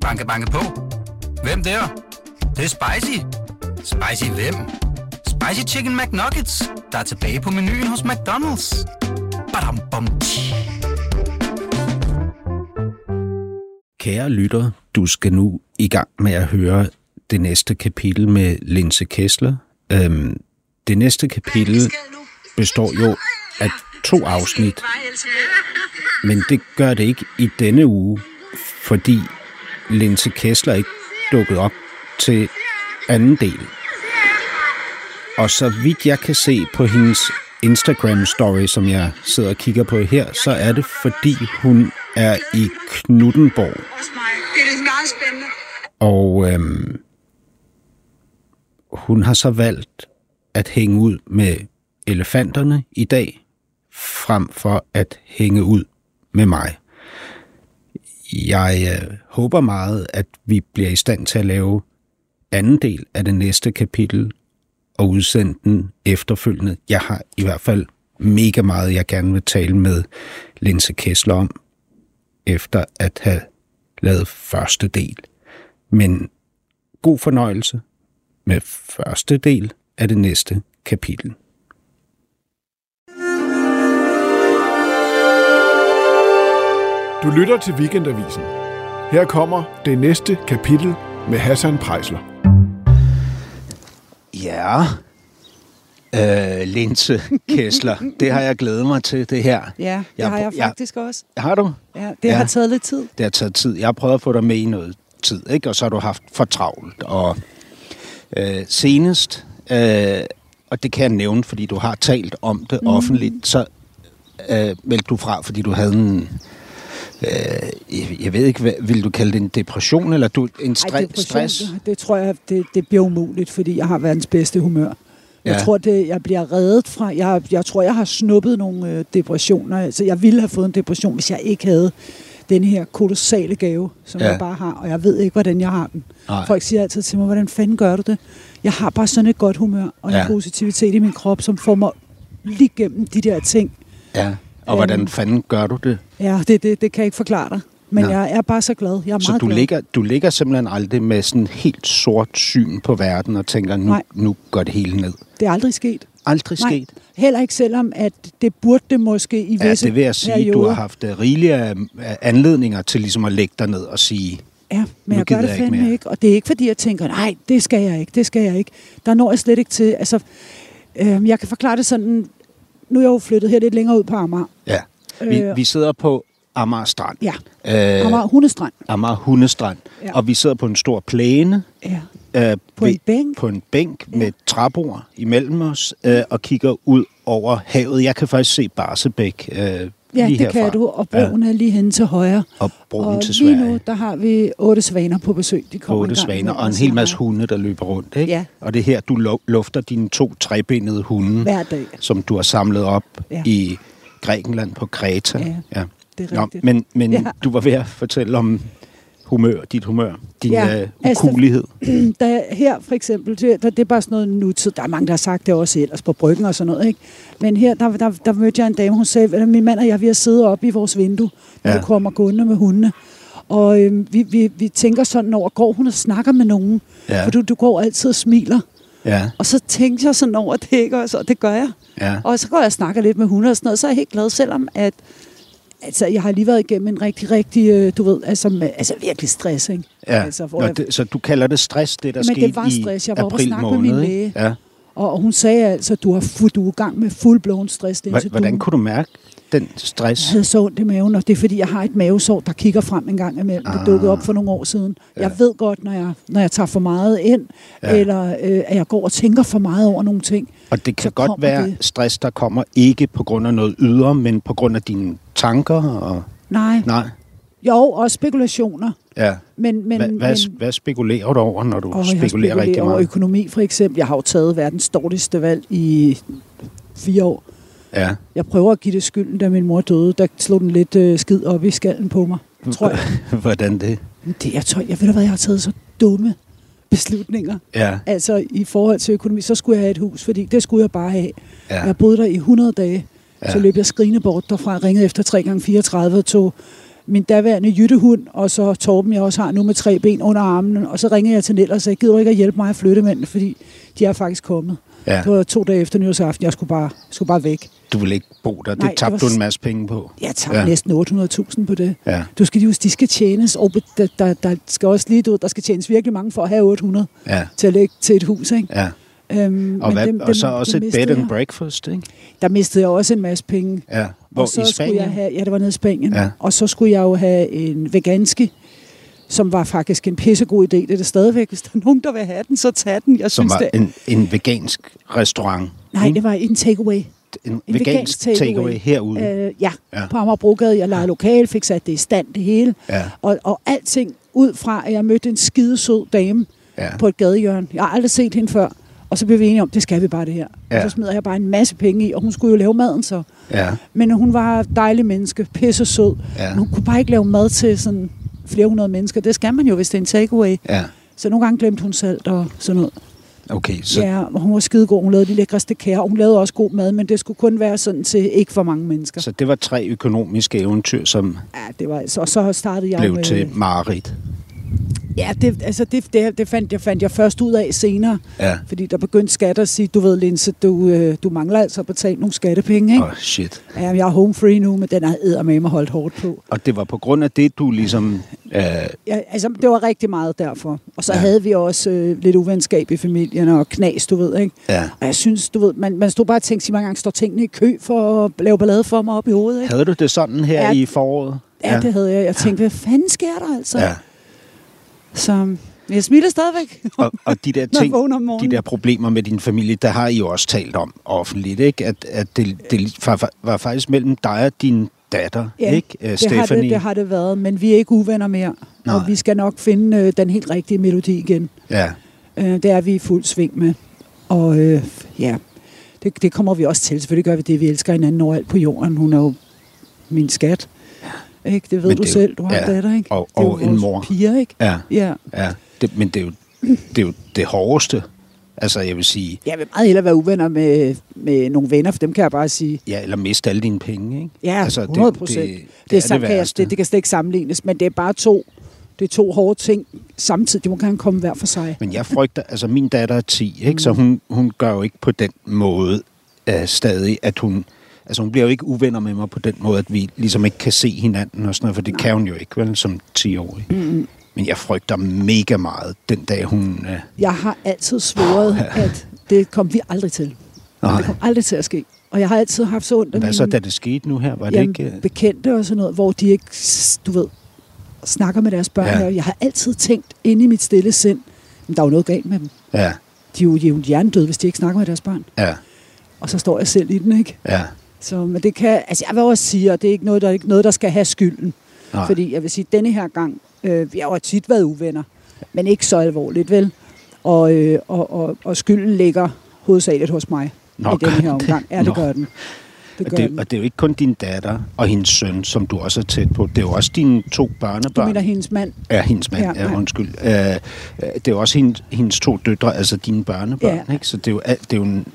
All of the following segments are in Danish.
Banke, banke på. Hvem der? Det, det er spicy. Spicy hvem? Spicy Chicken McNuggets, der er tilbage på menuen hos McDonald's. Badum, bom, tji. Kære lytter, du skal nu i gang med at høre det næste kapitel med Linse Kessler. Øhm, det næste kapitel består jo af to afsnit, men det gør det ikke i denne uge, fordi Linse Kessler ikke dukket op til anden del. Og så vidt jeg kan se på hendes Instagram-story, som jeg sidder og kigger på her, så er det fordi hun er i Knuttenborg. Også mig. Det er meget spændende. Og øhm, hun har så valgt at hænge ud med elefanterne i dag, frem for at hænge ud med mig. Jeg øh, håber meget, at vi bliver i stand til at lave anden del af det næste kapitel og udsende den efterfølgende. Jeg har i hvert fald mega meget, jeg gerne vil tale med Linse Kessler om, efter at have lavet første del. Men god fornøjelse med første del af det næste kapitel. Du lytter til Weekendavisen. Her kommer det næste kapitel med Hassan Prejsler. Ja, øh, Linse Kessler, det har jeg glædet mig til, det her. Ja, det Jeg har jeg faktisk også. Har du? Ja, det Ja. har taget lidt tid. Det har taget tid. Jeg har prøvet at få dig med i noget tid, ikke? og så har du haft for travlt. Og øh, senest, øh, og det kan jeg nævne, fordi du har talt om det mm. offentligt, så øh, meldte du fra, fordi du havde en... Øh, jeg, jeg ved ikke, hvad, vil du kalde det en depression, eller du, en stre- Ej, depression, stress? Det, tror jeg, det, det bliver umuligt, fordi jeg har verdens bedste humør. Jeg Ja. tror, det, jeg bliver reddet fra... Jeg, jeg tror, jeg har snuppet nogle øh, depressioner. Altså, jeg ville have fået en depression, hvis jeg ikke havde den her kolossale gave, som Ja. jeg bare har. Og jeg ved ikke, hvordan jeg har den. Nej. Folk siger altid til mig, hvordan fanden gør du det? Jeg har bare sådan et godt humør og en Ja. positivitet i min krop, som får mig lige gennem de der ting. Ja. Og hvordan Øhm. fanden gør du det? Ja, det, det, det kan jeg ikke forklare dig. Men Nej. jeg er bare så glad. Jeg er Så meget du glad. ligger, du ligger simpelthen aldrig med sådan helt sort syn på verden og tænker, nu, Nej. nu går det hele ned. Det er aldrig sket. Aldrig sket. Heller ikke selvom, at det burde det måske i Ja, visse det vil jeg sige. perioder. Du har haft uh, rigelige af anledninger til ligesom at lægge dig ned og sige, Ja, Nu men jeg gør det jeg ikke fandme mere. ikke, ikke. Og det er ikke, fordi jeg tænker, nej, det skal jeg ikke, det skal jeg ikke. Der når jeg slet ikke til. Altså, øh, jeg kan forklare det sådan, nu er jeg jo flyttet her lidt længere ud på Amager. ja. Vi, Øh. vi sidder på Amager Strand. Ja, Øh, Amager Hundestrand. Amager Hundestrand. Ja. Og vi sidder på en stor plæne. Ja. Øh, På en bænk. På en bænk med et træbord imellem os, øh, og kigger ud over havet. Jeg kan faktisk se Barsebæk øh, Ja, lige det herfra. kan du, og broen ja. er lige henne til højre. Og broen og til lige Sverige. nu, der har vi otte svaner på besøg. De kommer otte svaner og en hel masse hunde, der løber rundt. Ikke? Ja. Og det er her, du lu- lufter dine to trebenede hunde, Hver dag. som du har samlet op Ja. i Grækenland på Kreta. Ja, ja. Det er Nå, rigtigt. men men Ja. du var ved at fortælle om humør, dit humør, din Ja, øh, altså- ukulighed. der, her for eksempel, det, det er bare sådan noget nutid. Der er mange, der har sagt det også ellers på bryggen og sådan noget. Ikke? Men her, der, der, der mødte jeg en dame, hun sagde, at min mand og jeg, vi har siddet oppe i vores vindue, når Ja. vi kommer gående med hundene. Og øhm, vi, vi, vi tænker sådan over, går hun og snakker med nogen? Ja. For du, du går altid og smiler. Ja, Og så tænkte jeg sådan over det, ikke? Og så, det gør jeg. ja. Og så går jeg og snakker lidt med hunde og sådan noget, så er jeg helt glad, selvom at Altså, jeg har lige været igennem en rigtig, rigtig, øh, du ved, altså, med, altså virkelig stress, ikke? ja. Altså, hvor Nå, jeg, det, så du kalder det stress, det der Men skete det var i stress. Jeg var og april snakke med måned, min læge. Ja. Og, hun sagde altså, du har fu- du er i gang med full-blown stress. Det er Hva- så Hvordan kunne du mærke den stress? Jeg havde så ondt i maven, og det er fordi, jeg har et mavesår, der kigger frem en gang imellem. Det dukkede op for nogle år siden. Ja. Jeg ved godt, når jeg, når jeg tager for meget ind, Ja. eller øh, at jeg går og tænker for meget over nogle ting. Og det kan godt være det. stress, der kommer ikke på grund af noget ydre, men på grund af dine tanker. Og... Nej, Nej, jo, også spekulationer. ja. Men, men, Hvad, men, hvad, hvad spekulerer du over, når du Åh, har spekulerer rigtig over meget? økonomi, for eksempel. Jeg har jo taget verdens dårligste valg i fire år. Ja. Jeg prøver at give det skylden, da min mor døde. Der slog den lidt øh, skid op i skallen på mig, tror jeg. Hvordan det? Det, jeg, tror, jeg ved da hvad, jeg har taget så dumme beslutninger. Ja, Altså i forhold til økonomi, så skulle jeg have et hus, fordi det skulle jeg bare have. ja. Jeg boede der i 100 dage, Ja. så løb jeg skrigende bort derfra, ringede efter 3 gange 34 og tog min daværende jyttehund, og så Torben, jeg også har nu med tre ben under armen. Og så ringede jeg til Nell og sagde, gider du ikke at hjælpe mig at flytte mændene, fordi de er faktisk kommet. Ja. Det var to dage efter nyårsaften, jeg skulle bare, skulle bare væk. Du vil ikke bo der. Det Nej, det tabte var du en masse penge på. Jeg tager Ja. næsten 800.000 på det. Ja. Du skal huske, de skal tjenes, og der, der, der skal også lige, du, der skal tjenes virkelig mange for at have 800 Ja. til at lægge til et hus, ikke? Ja. Øhm, Og, hvad, dem- og så også et bed and breakfast, ikke? Der mistede jeg også en masse penge. Ja. Hvor og så i skulle Spanien? jeg have, ja, det var nede i Spanien. Ja. Og så skulle jeg jo have en veganski, som var faktisk en pissegod idé. Det er det stadigvæk. Hvis der er nogen, der vil have den, så tag den. Jeg Som synes, var det... en, en vegansk restaurant. Nej, ikke? det var en takeaway. en, En vegansk takeaway herude. Øh, ja, Ja. ja, på Amagerbrogade. Jeg lejede lokal, fik sat det i stand, det hele. Ja. Og, og alting ud fra, at jeg mødte en skidesød dame Ja. på et gadehjørne. Jeg har aldrig set hende før. Og så blev vi enige om, det skal vi bare det her. Ja. Og så smider jeg bare en masse penge i, og hun skulle jo lave maden så. Ja. Men hun var et dejligt menneske, pisse sød. Ja. Men hun kunne bare ikke lave mad til sådan flere hundrede mennesker. Det skal man jo, hvis det er en takeaway. ja. Så nogle gange glemte hun salt og sådan noget. Okay, så. Ja, og hun var skidegod. Hun lavede de lækreste kager. Hun lavede også god mad, men det skulle kun være sådan til ikke for mange mennesker. Så det var tre økonomiske eventyr, som Ja, det var, så, så startede jeg blev med... til Marit. Ja, det, altså det, det, det fandt, jeg, fandt jeg først ud af senere. Ja. Fordi der begyndte skat at sige, du ved, Linse, du, øh, du mangler altså at betale nogle skattepenge, ikke? Åh, oh, shit. Ja, jeg er home free nu, men den er med mig holdt hårdt på. Og det var på grund af det, du ligesom... Øh, Ja, altså, det var rigtig meget derfor. Og så ja. havde vi også øh, lidt uvenskab i familien og knas, du ved, ikke? ja. Og jeg synes, du ved, man, man stod bare og tænkte, sig mange gange står tingene i kø for at lave ballade for mig op i hovedet, ikke? Havde du det sådan her Ja. i foråret? Ja, ja, det havde jeg. Jeg tænkte, hvad fanden sker der altså? Ja. Så jeg smiler stadigvæk. Og, og de der ting, de der problemer med din familie, der har I jo også talt om offentligt, ikke? At, at det, det var, var faktisk mellem dig og din datter, ikke? Øh, det har det, det har det været, men vi er ikke uvenner mere. Nej. Og vi skal nok finde øh, den helt rigtige melodi igen. Ja, Øh, det er vi i fuld sving med. Og øh, ja, det, det kommer vi også til. Selvfølgelig gør vi det. Vi elsker hinanden overalt på jorden. Hun er jo min skat. Ikke? Det ved Men du det jo- selv. Du har ja, datter, ikke? og- det er og jo en mor. Piger, ikke? ja, Ja. ja. Det, men det er, jo, det er jo det hårdeste. Altså, jeg vil sige, Jeg vil meget hellere være uvenner med, med nogle venner, for dem kan jeg bare sige, ja, eller miste alle dine penge, ikke? ja, altså, 100 procent. Det, det, det, er sam- det kan jeg, det, det kan slet ikke sammenlignes, men det er bare to, det er to hårde ting samtidig. De må gerne komme hver for sig. Men jeg frygter, altså min datter er 10, ikke? så hun, hun gør jo ikke på den måde uh, stadig, at hun... Altså hun bliver jo ikke uvenner med mig på den måde, at vi ligesom ikke kan se hinanden og sådan noget, for det Nej. kan hun jo ikke, vel, som 10-årig. Mm. Men jeg frygter mega meget den dag, hun... Uh, Jeg har altid svoret, at det kom vi aldrig til. Nej. Det kom aldrig til at ske. Og jeg har altid haft så ondt af hvad så, mine da det skete nu her? Var det jamen, ikke... Uh, bekendte og sådan noget, hvor de ikke, du ved, snakker med deres børn. Ja. Ja. Jeg har altid tænkt inde i mit stille sind, men der er jo noget galt med dem. ja, De er jo, de er jo hjernedøde, hvis de ikke snakker med deres børn. ja, Og så står jeg selv i den, ikke? ja. Så, men det kan, altså jeg vil også sige, at det er ikke noget, der, er ikke noget, der skal have skylden. Nej. Fordi jeg vil sige, at denne her gang, øh, vi har jo tit været uvenner, men ikke så alvorligt, vel? Og, øh, og, og, og skylden ligger hovedsageligt hos mig Nå, i denne her omgang. det? Ja, det Nå. gør den. Det Og det, den. og det er jo ikke kun din datter og hendes søn, som du også er tæt på. Det er jo også dine to Du børnebørn. mener hendes mand? Ja, hendes mand, ja, Ja, undskyld. Øh, øh, det er jo også hendes, hendes to døtre, altså dine børnebørn, Ja. ikke? Så det er jo, det er jo en...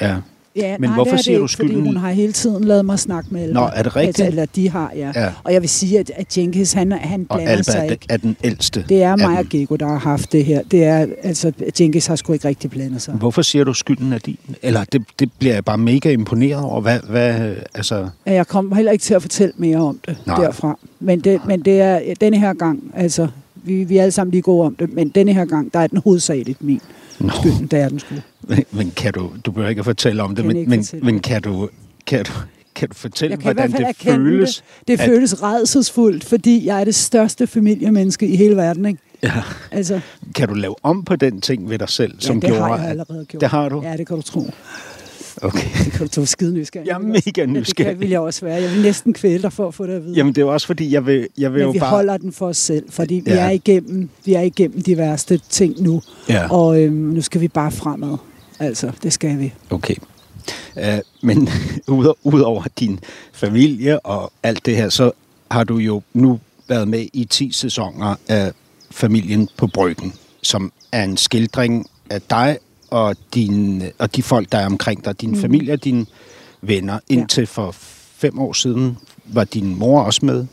Ja. Ja, Men nej, hvorfor det er siger det du ikke, skylden? Fordi hun har hele tiden lavet mig snakke med Alba. Nå, er det rigtigt? Altså, eller de har, ja. Ja. Og jeg vil sige, at, at Jenkins, han, han Og blander Alba sig ikke. er den ældste. Det er mig og. Gego, der har haft det her. Det er, altså, Jenkins har sgu ikke rigtig blandet sig. Hvorfor siger du, skylden er din? Eller det, det bliver jeg bare mega imponeret over. Hvad, hvad, altså, Ja, Jeg kommer heller ikke til at fortælle mere om det. Nej. derfra. Men det, men det er denne her gang, altså, vi, vi er alle sammen lige gode om det, men denne her gang, der er den hovedsageligt min Nå. skylden, der er den sgu. men, men kan du, du behøver ikke fortælle om det, men, men, fortælle. men kan du, kan du, kan du fortælle, kan hvordan det føles? det. Det at- føles redselsfuldt, fordi jeg er det største familiemenneske i hele verden, ikke? Ja. Altså, Kan du lave om på den ting ved dig selv, som ja, det gjorde, har jeg allerede gjort. Det har du? Ja, det kan du tro. Okay. Det kan du tro skide nysgerrig. Jeg er mega Ja, det nysgerrig. vil jeg også være. Jeg vil næsten kvæle dig for at få det at vide. Jamen, det er også fordi, jeg vil, jeg vil Men jo vi bare... holder den for os selv, fordi vi, Ja. er igennem, vi er igennem de værste ting nu. Ja. Og øhm, nu skal vi bare fremad. Altså, det skal vi. Okay. Uh, men ud- udover din familie og alt det her, så har du jo nu været med i 10 sæsoner af Familien på Bryggen, som er en skildring af dig og, din, og de folk, der er omkring dig. Din mm. familie og dine venner. Indtil for fem år siden var din mor også med.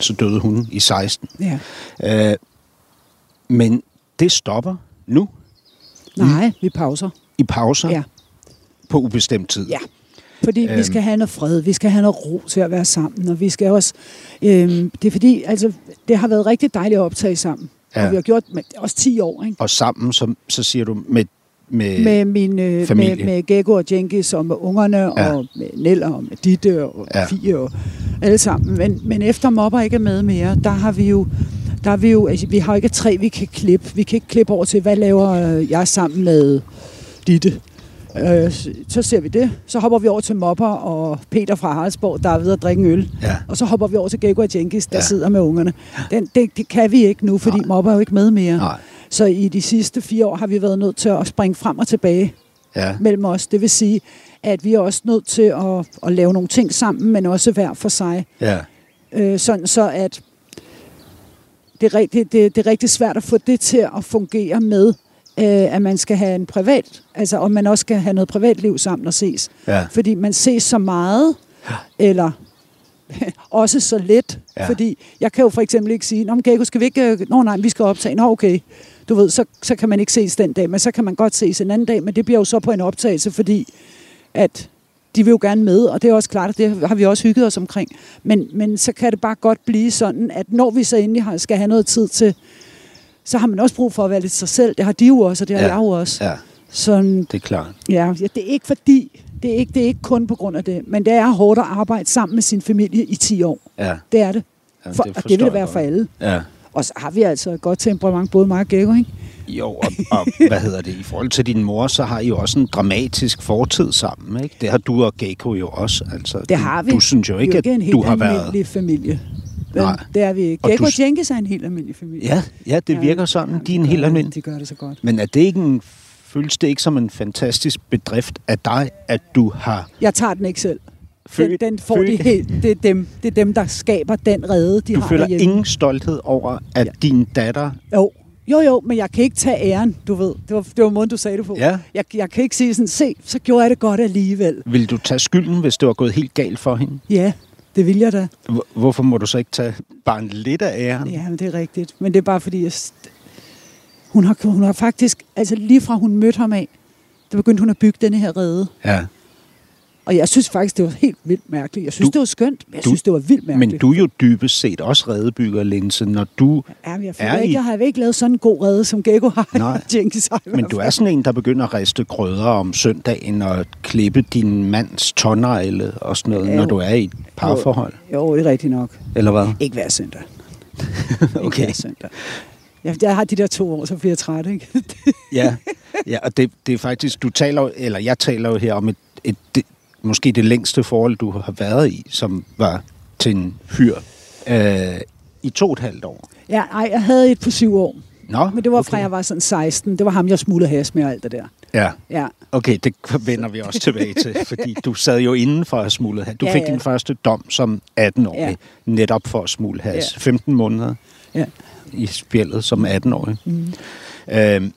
så døde hun i 16. Ja. Øh, men det stopper nu Nej, vi pauser. i pauser Ja. på ubestemt tid. Ja. Fordi øhm. vi Øhm. skal have noget fred, vi skal have noget ro til at være sammen, og vi skal også... Øhm, det er fordi, altså, det har været rigtig dejligt at optage sammen. Ja. Ja. Og vi har gjort med, også 10 år, ikke? Og sammen, så, så siger du, med, med, Med min øh, familie. med, med Gekko og Jenkins og med ungerne Ja. og med Neller og med Ditte og Ja. Fie og alle sammen. Men, men efter Mopper ikke er med mere, der har vi jo der har vi jo, altså, vi har ikke træ, vi kan klippe. Vi kan ikke klippe over til, hvad laver øh, jeg sammen med Ditte. Øh, så- ser vi det. Så hopper vi over til Mopper og Peter fra Haraldsborg, der er ved at drikke en øl. Ja. Og så hopper vi over til Gekko og Jenkins, der ja. sidder med ungerne. Den, det, det kan vi ikke nu, fordi Nej. Mopper er jo ikke med mere. Nej. Så i de sidste fire år har vi været nødt til at springe frem og tilbage Ja. mellem os. Det vil sige, at vi er også nødt til at, at lave nogle ting sammen, men også hver for sig. Ja. Øh, sådan så, at det er, rigtig, det, det er rigtig svært at få det til at fungere med, øh, at man skal have en privat, altså om man også skal have noget privatliv sammen og ses. Ja. Fordi man ses så meget, eller også så let. Ja. Fordi jeg kan jo for eksempel ikke sige, Nå, men Gekko, skal vi ikke... øh, Nå nej, vi skal optage. Nå okay. Du ved, så, så kan man ikke ses den dag, men så kan man godt ses en anden dag, men det bliver jo så på en optagelse, fordi at de vil jo gerne med, og det er også klart, at det har vi også hygget os omkring. Men, men så kan det bare godt blive sådan, at når vi så endelig har, skal have noget tid til, så har man også brug for at være lidt sig selv. Det har de jo også, og det har Ja. jeg jo også. ja, Sådan, det er klart. Ja, ja, det er ikke fordi, det er ikke, det er ikke kun på grund af det, men det er hårdt at arbejde sammen med sin familie i 10 år. Ja. Det er det. Jamen, For, det og det vil det være for alle. Ja. Og så har vi altså et godt temperament, både mig og Gekko, ikke? Jo, og, og hvad hedder det? I forhold til din mor, så har I jo også en dramatisk fortid sammen, ikke? Det har du og Gekko jo også. Altså, Det du, har vi. Du synes jo Vi er ikke, ikke en at helt du har været... almindelig familie. Men Nej. det er vi ikke. Og Gekko du- og Jenkins er en helt almindelig familie. Ja, ja, det virker sådan. De er en helt almindelig. De gør det så godt. Men er det ikke en, føles det ikke som en fantastisk bedrift af dig, at du har Jeg tager den ikke selv. født... Den, den får født, de helt, det, er dem, det er dem, der skaber den redde, de Du har føler derhjemme. ingen stolthed over, at Ja. din datter... Jo. jo, jo, men jeg kan ikke tage æren, du ved. Det var, det var måden, du sagde det på. Ja. Jeg, jeg kan ikke sige sådan, se, så gjorde jeg det godt alligevel. Vil du tage skylden, hvis det var gået helt galt for hende? Ja, det vil jeg da. Hvor- Hvorfor må du så ikke tage bare en lidt af æren? Ja, men det er rigtigt. Men det er bare fordi, jeg, hun, har, hun har faktisk, altså lige fra hun mødte ham af, der begyndte hun at bygge denne her rede. ja. Og jeg synes faktisk, det var helt vildt mærkeligt. Jeg synes, Du- det var skønt, men jeg du- synes, det var vildt mærkeligt. Men du er jo dybest set også redebygger, Linse, når du... Ja, jeg, er ikke, i- jeg har ikke lavet sådan en god rede, som Gekko har. Nej. Jenkins har Men du er sådan en, der begynder at riste grødder om søndagen og klippe din mands tårnegle og sådan noget, Ja, når jo. du er i et parforhold. Jo, det er rigtigt nok. Eller hvad? Ikke hver søndag. Okay. Ikke hver søndag. Jeg, jeg har de der to år, så bliver jeg træt, ikke? Ja, ja og det, det er faktisk, du taler, eller jeg taler jo her om et, et, det, måske det længste forhold, du har været i, som var til en fyr øh, i to og et halvt år. ja, ej, jeg havde et på syv år. Nå, Men det var fra, jeg var sådan 16. Det var ham, jeg smuglede has med og alt det der. Ja, Ja, okay, det vender vi også tilbage til, fordi du sad jo inden for at smule has. Du Ja, fik ja. din første dom som 18-årig, Ja. netop for at smule has. Ja. 15 måneder ja. I spjældet som 18-årig. Mm. Øhm,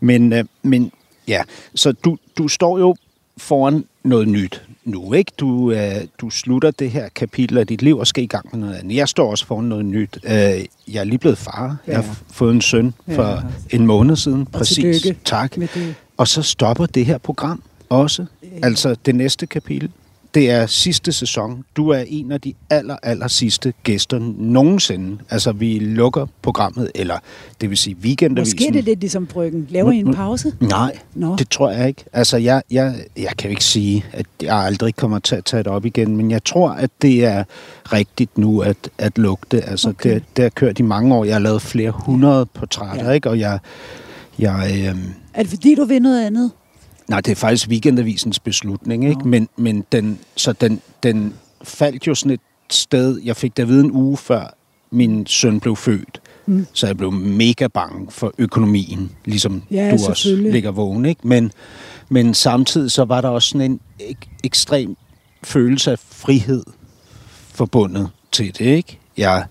men, øh, men ja, så du, du står jo foran noget nyt nu, ikke? Du, øh, du slutter det her kapitel af dit liv og skal i gang med noget andet. Jeg står også foran noget nyt. Øh, jeg er lige blevet far. Jeg har Ja. fået en søn for Ja. en måned siden. Præcis. Tak. Og så stopper det her program også. Altså det næste kapitel. Det er sidste sæson. Du er en af de aller, aller sidste gæster nogensinde. Altså vi lukker programmet, eller det vil sige weekendavisen. Måske er det lidt ligesom bryggen. Laver I en pause? Nej, Nå. det tror jeg ikke. Altså, jeg, jeg, jeg kan jo ikke sige, at jeg aldrig kommer til at tage det op igen, men jeg tror, at det er rigtigt nu at, at lukke det. Altså, okay. Det, det har kørt i mange år. Jeg har lavet flere hundrede portrætter, Ja. ikke? Og jeg... jeg øhm, Er det fordi, du vil noget andet? Nej, det er faktisk weekendavisens beslutning, ikke? Nå. Men, men den, så den, den faldt jo sådan et sted... Jeg fik det at vide en uge før min søn blev født. Mm. Så jeg blev mega bange for økonomien, ligesom Ja, du også ligger vågen. Ikke? Men, men samtidig så var der også sådan en ek- ekstrem følelse af frihed forbundet til det. Ikke? Jeg,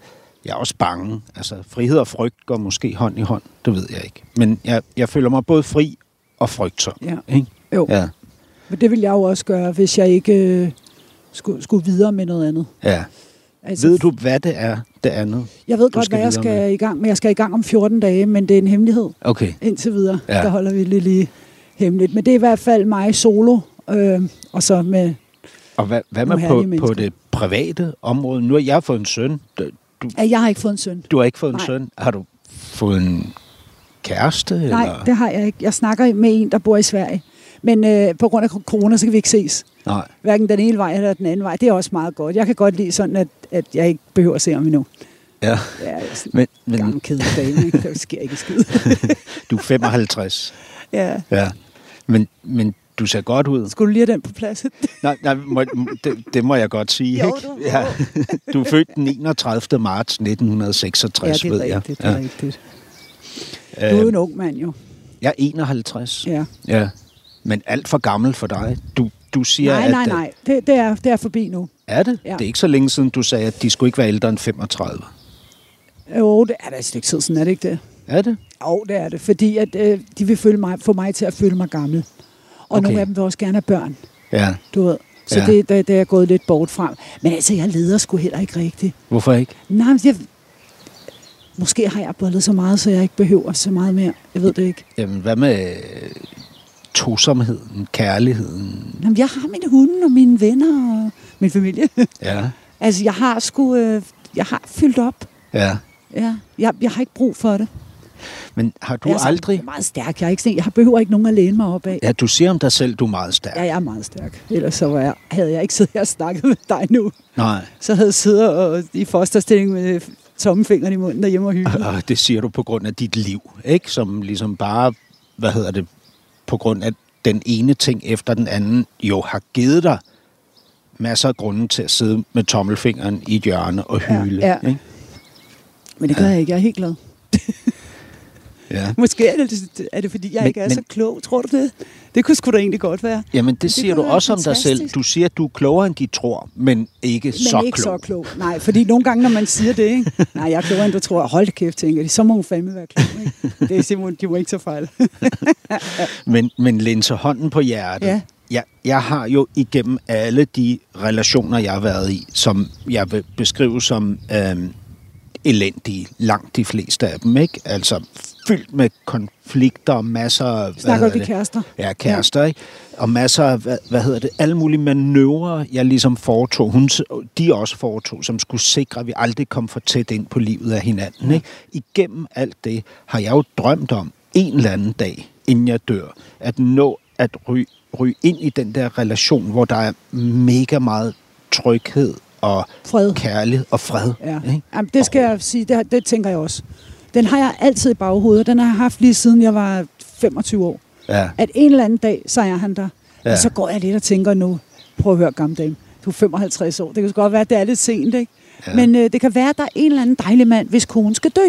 jeg er også bange. Altså, frihed og frygt går måske hånd i hånd, det ved jeg ikke. Men jeg, jeg føler mig både fri og frygtsom. Ja. Ikke? Jo, ja. Men det ville jeg jo også gøre, hvis jeg ikke øh, skulle, skulle videre med noget andet. ja. Altså, Ved du, hvad det er, det andet? Jeg ved godt, hvad jeg skal med? i gang med. Jeg skal i gang om 14 dage, men det er en hemmelighed Okay. indtil videre. Ja. Der holder vi det lige hemmeligt. Men det er i hvert fald mig solo, øh, og så med... Og hvad, hvad med på, på det private område? Nu har jeg fået en søn. Du, Ja, jeg har ikke fået en søn. du har ikke fået en Nej. søn. Har du fået en kæreste? Nej, eller? det har jeg ikke. Jeg snakker med en, der bor i Sverige. Men øh, på grund af corona, så kan vi ikke ses. Nej. Hverken den ene vej eller den anden vej. Det er også meget godt. Jeg kan godt lide sådan, at, at jeg ikke behøver at se ham endnu. Ja. Ja, er Men, en gammel men kedelig ikke? Der sker ikke skid. du er 55. ja. Ja. Men, men du ser godt ud. Skulle du lige have den på plads? Nej, nej må, det, det må jeg godt sige. Jo, ikke? Ja. Du er født den 31. marts 1966, ja, det ved er jeg. rigtigt. Det er rigtigt. Du er en ung mand, jo. Jeg er 51. Ja. ja. Men alt for gammel for dig. Du, du siger, Nej, at... nej, øh, nej. Det, det, er, det er forbi nu. Er det? Ja. Det er ikke så længe siden, du sagde, at de skulle ikke være ældre end 35. Jo, det er da et stykke tid siden, er det ikke det? Er det? Jo, det er det. Fordi at, øh, de vil føle mig, få mig til at føle mig gammel. Og Okay. nogle af dem vil også gerne have børn, Ja. du ved. Så Ja. ja. det, det, det er gået lidt bort fra. Men altså, jeg leder sgu heller ikke rigtigt. Hvorfor ikke? Nej, men jeg, måske har jeg bollet så meget, så jeg ikke behøver så meget mere. Jeg ved det ikke. Jamen, hvad med øh, tosomheden, kærligheden? Jamen, jeg har mine hunde og mine venner og min familie. Ja. altså, jeg har sgu... Øh, jeg har fyldt op. Ja. Ja, jeg, jeg har ikke brug for det. Men har du sådan- aldrig... Jeg er meget stærk. Jeg, er ikke jeg behøver ikke nogen at læne mig op af. Ja, du siger om dig selv, du er meget stærk. Ja, jeg er meget stærk. Ellers så var jeg, havde jeg ikke siddet her og snakket med dig nu. Nej. Så havde jeg siddet og, i fosterstilling med tommelfingeren i munden derhjemme og hygge. Og det siger du på grund af dit liv, ikke? Som ligesom bare, hvad hedder det, på grund af den ene ting efter den anden, jo har givet dig masser af grunde til at sidde med tommelfingeren i et hjørne og Ja, hyle. ja. Ikke? Men det gør jeg ikke. Jeg er helt glad. Ja. Måske er det, er det fordi jeg Men- ikke er men- så klog, tror du det? Det kunne sgu da egentlig godt være. Jamen, det, Det siger du også om dig selv. fantastisk. Du siger, at du er klogere, end de tror, men ikke Men så ikke klog. så klog. Nej, fordi nogle gange, når man siger det, ikke? Nej, jeg er klogere, end du tror. Hold kæft, tænker de. Så må hun fandme være klog, ikke? Det er simpelthen, de må ikke tage fejl. Men, men linse hånden på hjertet. Ja. Jeg, jeg har jo igennem alle de relationer, jeg har været i, som jeg vil beskrive som øhm, elendige, langt de fleste af dem, ikke? Altså fyldt med konflikter, masser af... Snakker det? kærester? Ja, kærester, ja. ikke? Og masser af, hvad, hvad hedder det, alle mulige manøvrer, jeg ligesom foretog, hun, de også foretog, som skulle sikre, at vi aldrig kom for tæt ind på livet af hinanden. Ikke? Igennem alt det har jeg jo drømt om en eller anden dag, inden jeg dør, at nå at ryge, ryge ind i den der relation, hvor der er mega meget tryghed og Fred. kærlighed og fred. Ja. Ikke? Jamen, det skal jeg sige, det, det tænker jeg også. Den har jeg altid i baghovedet. Den har jeg haft lige siden jeg var 25 år. Ja. At en eller anden dag, så er han der. Ja. Og så går jeg lidt og tænker nu, prøv at høre, gamle dame, du er 55 år. Det kan godt være, at det er lidt sent, ikke? Ja. Men øh, det kan være, at der er en eller anden dejlig mand, hvis kone skal dø.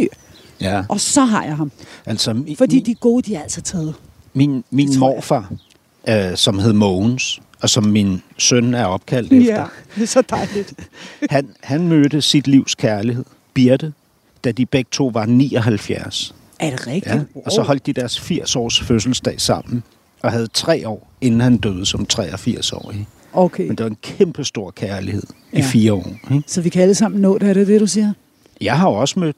ja. Og så har jeg ham. Altså, mi- Fordi min- de gode, de er altså taget. Min, min morfar, øh, som hed Mogens, og som min søn er opkaldt efter, Ja, det er så dejligt. han, han mødte sit livs kærlighed, Birte, da de begge to var 79. Er det rigtigt? Ja? Og så holdt de deres 80-års fødselsdag sammen, og havde tre år, inden han døde som 83-årig. Okay, Men det var en kæmpe stor kærlighed i Ja. fire år. Ikke? så vi kan alle sammen nå det, er det det, du siger? Jeg har også mødt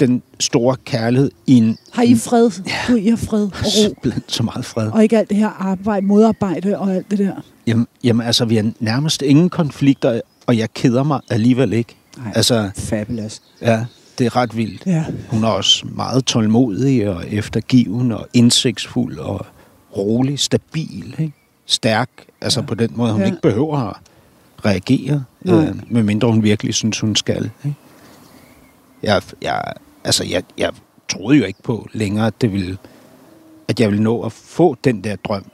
den store kærlighed i en Har I fred? Ja. I har fred og ro? simpelthen så meget fred. Og ikke alt det her arbejde, modarbejde og alt det der? Jamen, jamen altså, vi har nærmest ingen konflikter, og jeg keder mig alligevel ikke. Nej. Altså, Fabulous. ja, det er ret vildt. Ja. Hun er også meget tålmodig og eftergiven og indsigtsfuld og rolig, stabil, ikke? stærk. Altså ja. på den måde, hun. Ja. ikke behøver at reagere, Nej. øh, medmindre hun virkelig synes, hun skal. Ikke? Jeg, jeg, altså, jeg, jeg troede jo ikke på længere, at, det ville, at jeg ville nå at få den der drøm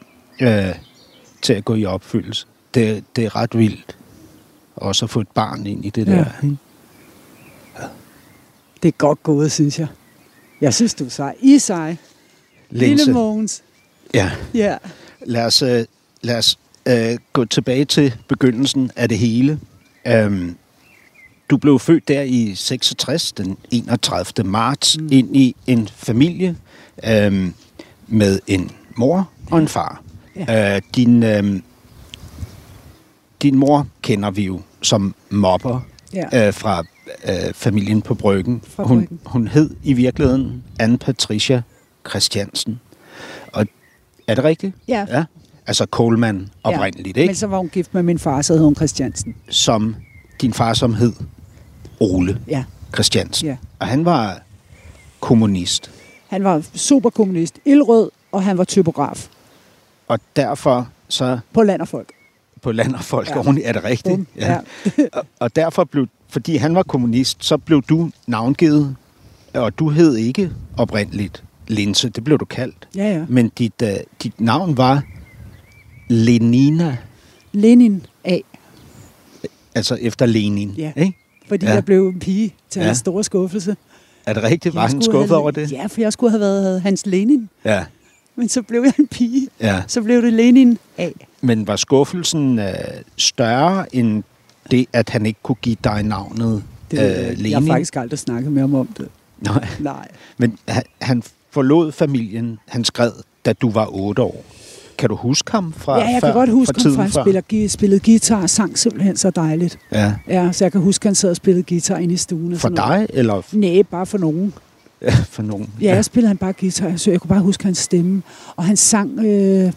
øh, til at gå i opfyldelse. Det, det er ret vildt. Også at få et barn ind i det Ja. der. Ikke? Det er godt gået, synes jeg. Jeg synes, du er sej. I er sej. Linse. Lille Mogens. Ja. Ja. Lad os, øh, lad os øh, gå tilbage til begyndelsen af det hele. Øhm, du blev født der i 66, den 31. marts, mm. ind i en familie øhm, med en mor og en far. Ja. Øh, din, øhm, din mor kender vi jo som mobber Ja. øh, fra øh, familien på Bryggen. Fra hun, Bryggen. hun hed i virkeligheden Anne Patricia Christiansen. Og er det rigtigt? Ja. ja. Altså Coleman oprindeligt, ikke? Men så var hun gift med min far, så hed hun Christiansen. Som din far som hed Ole Ja. Christiansen. Ja. Og han var kommunist. Han var superkommunist, ildrød, og han var typograf Og derfor så på land og folk. på land og folk Ja. ja. er det rigtigt? Bum. Ja. og, og derfor blev, fordi han var kommunist, så blev du navngivet, og du hed ikke oprindeligt Linse, det blev du kaldt. Ja, ja. Men dit, uh, dit navn var Lenina, Lenin A, altså efter Lenin. Ja. Ikke? Fordi Ja. jeg blev en pige til Ja. hans store skuffelse. Er det rigtigt? Var han skuffet have, over det? Ja, for jeg skulle have været hans Lenin. ja. Men så blev jeg en pige. ja. Så blev det Lenin A. Men var skuffelsen uh, større end det, at han ikke kunne give dig navnet Det, øh, øh, Lenin? jeg har faktisk aldrig snakket med ham om det. Nej. Nej. Men han, han forlod familien, han skred, da du var otte år. Kan du huske ham fra Ja, jeg før, kan godt huske fra ham, for han spiller, spillede guitar og sang simpelthen så dejligt. Ja. Ja, så jeg kan huske, at han sad og spillede guitar inde i stuen. og For sådan noget. dig, eller Nej, bare for nogen. for nogen? Ja, jeg spillede han bare guitar, så jeg kunne bare huske hans stemme. Og han sang øh,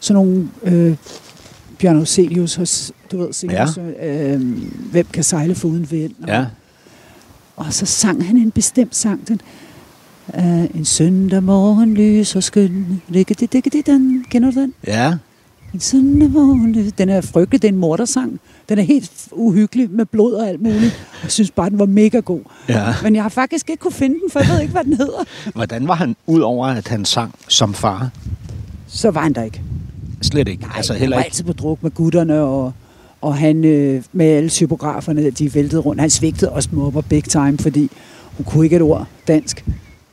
sådan nogle øh, Bjørn Auselius, hos, du ved, sikkert, ja. øh, Hvem kan sejle for uden vind? Og, Ja. og så sang han en bestemt sang, den, øh, en søndag morgen lys og skøn. Ligge det, det, det, den. Kender du den? Ja. En søndag morgen lys. Den er frygtelig, det er en mordersang. Den er helt uhyggelig med blod og alt muligt. Jeg synes bare, den var mega god. ja. Men jeg har faktisk ikke kunne finde den, for jeg ved ikke, hvad den hedder. Hvordan var han, ud over at han sang som far? Så var han der ikke. Slet ikke. Nej, altså han heller var ikke. altid på druk med gutterne, og, og han øh, med alle typograferne, de væltede rundt. Han svigtede også mobber big time, fordi hun kunne ikke et ord dansk.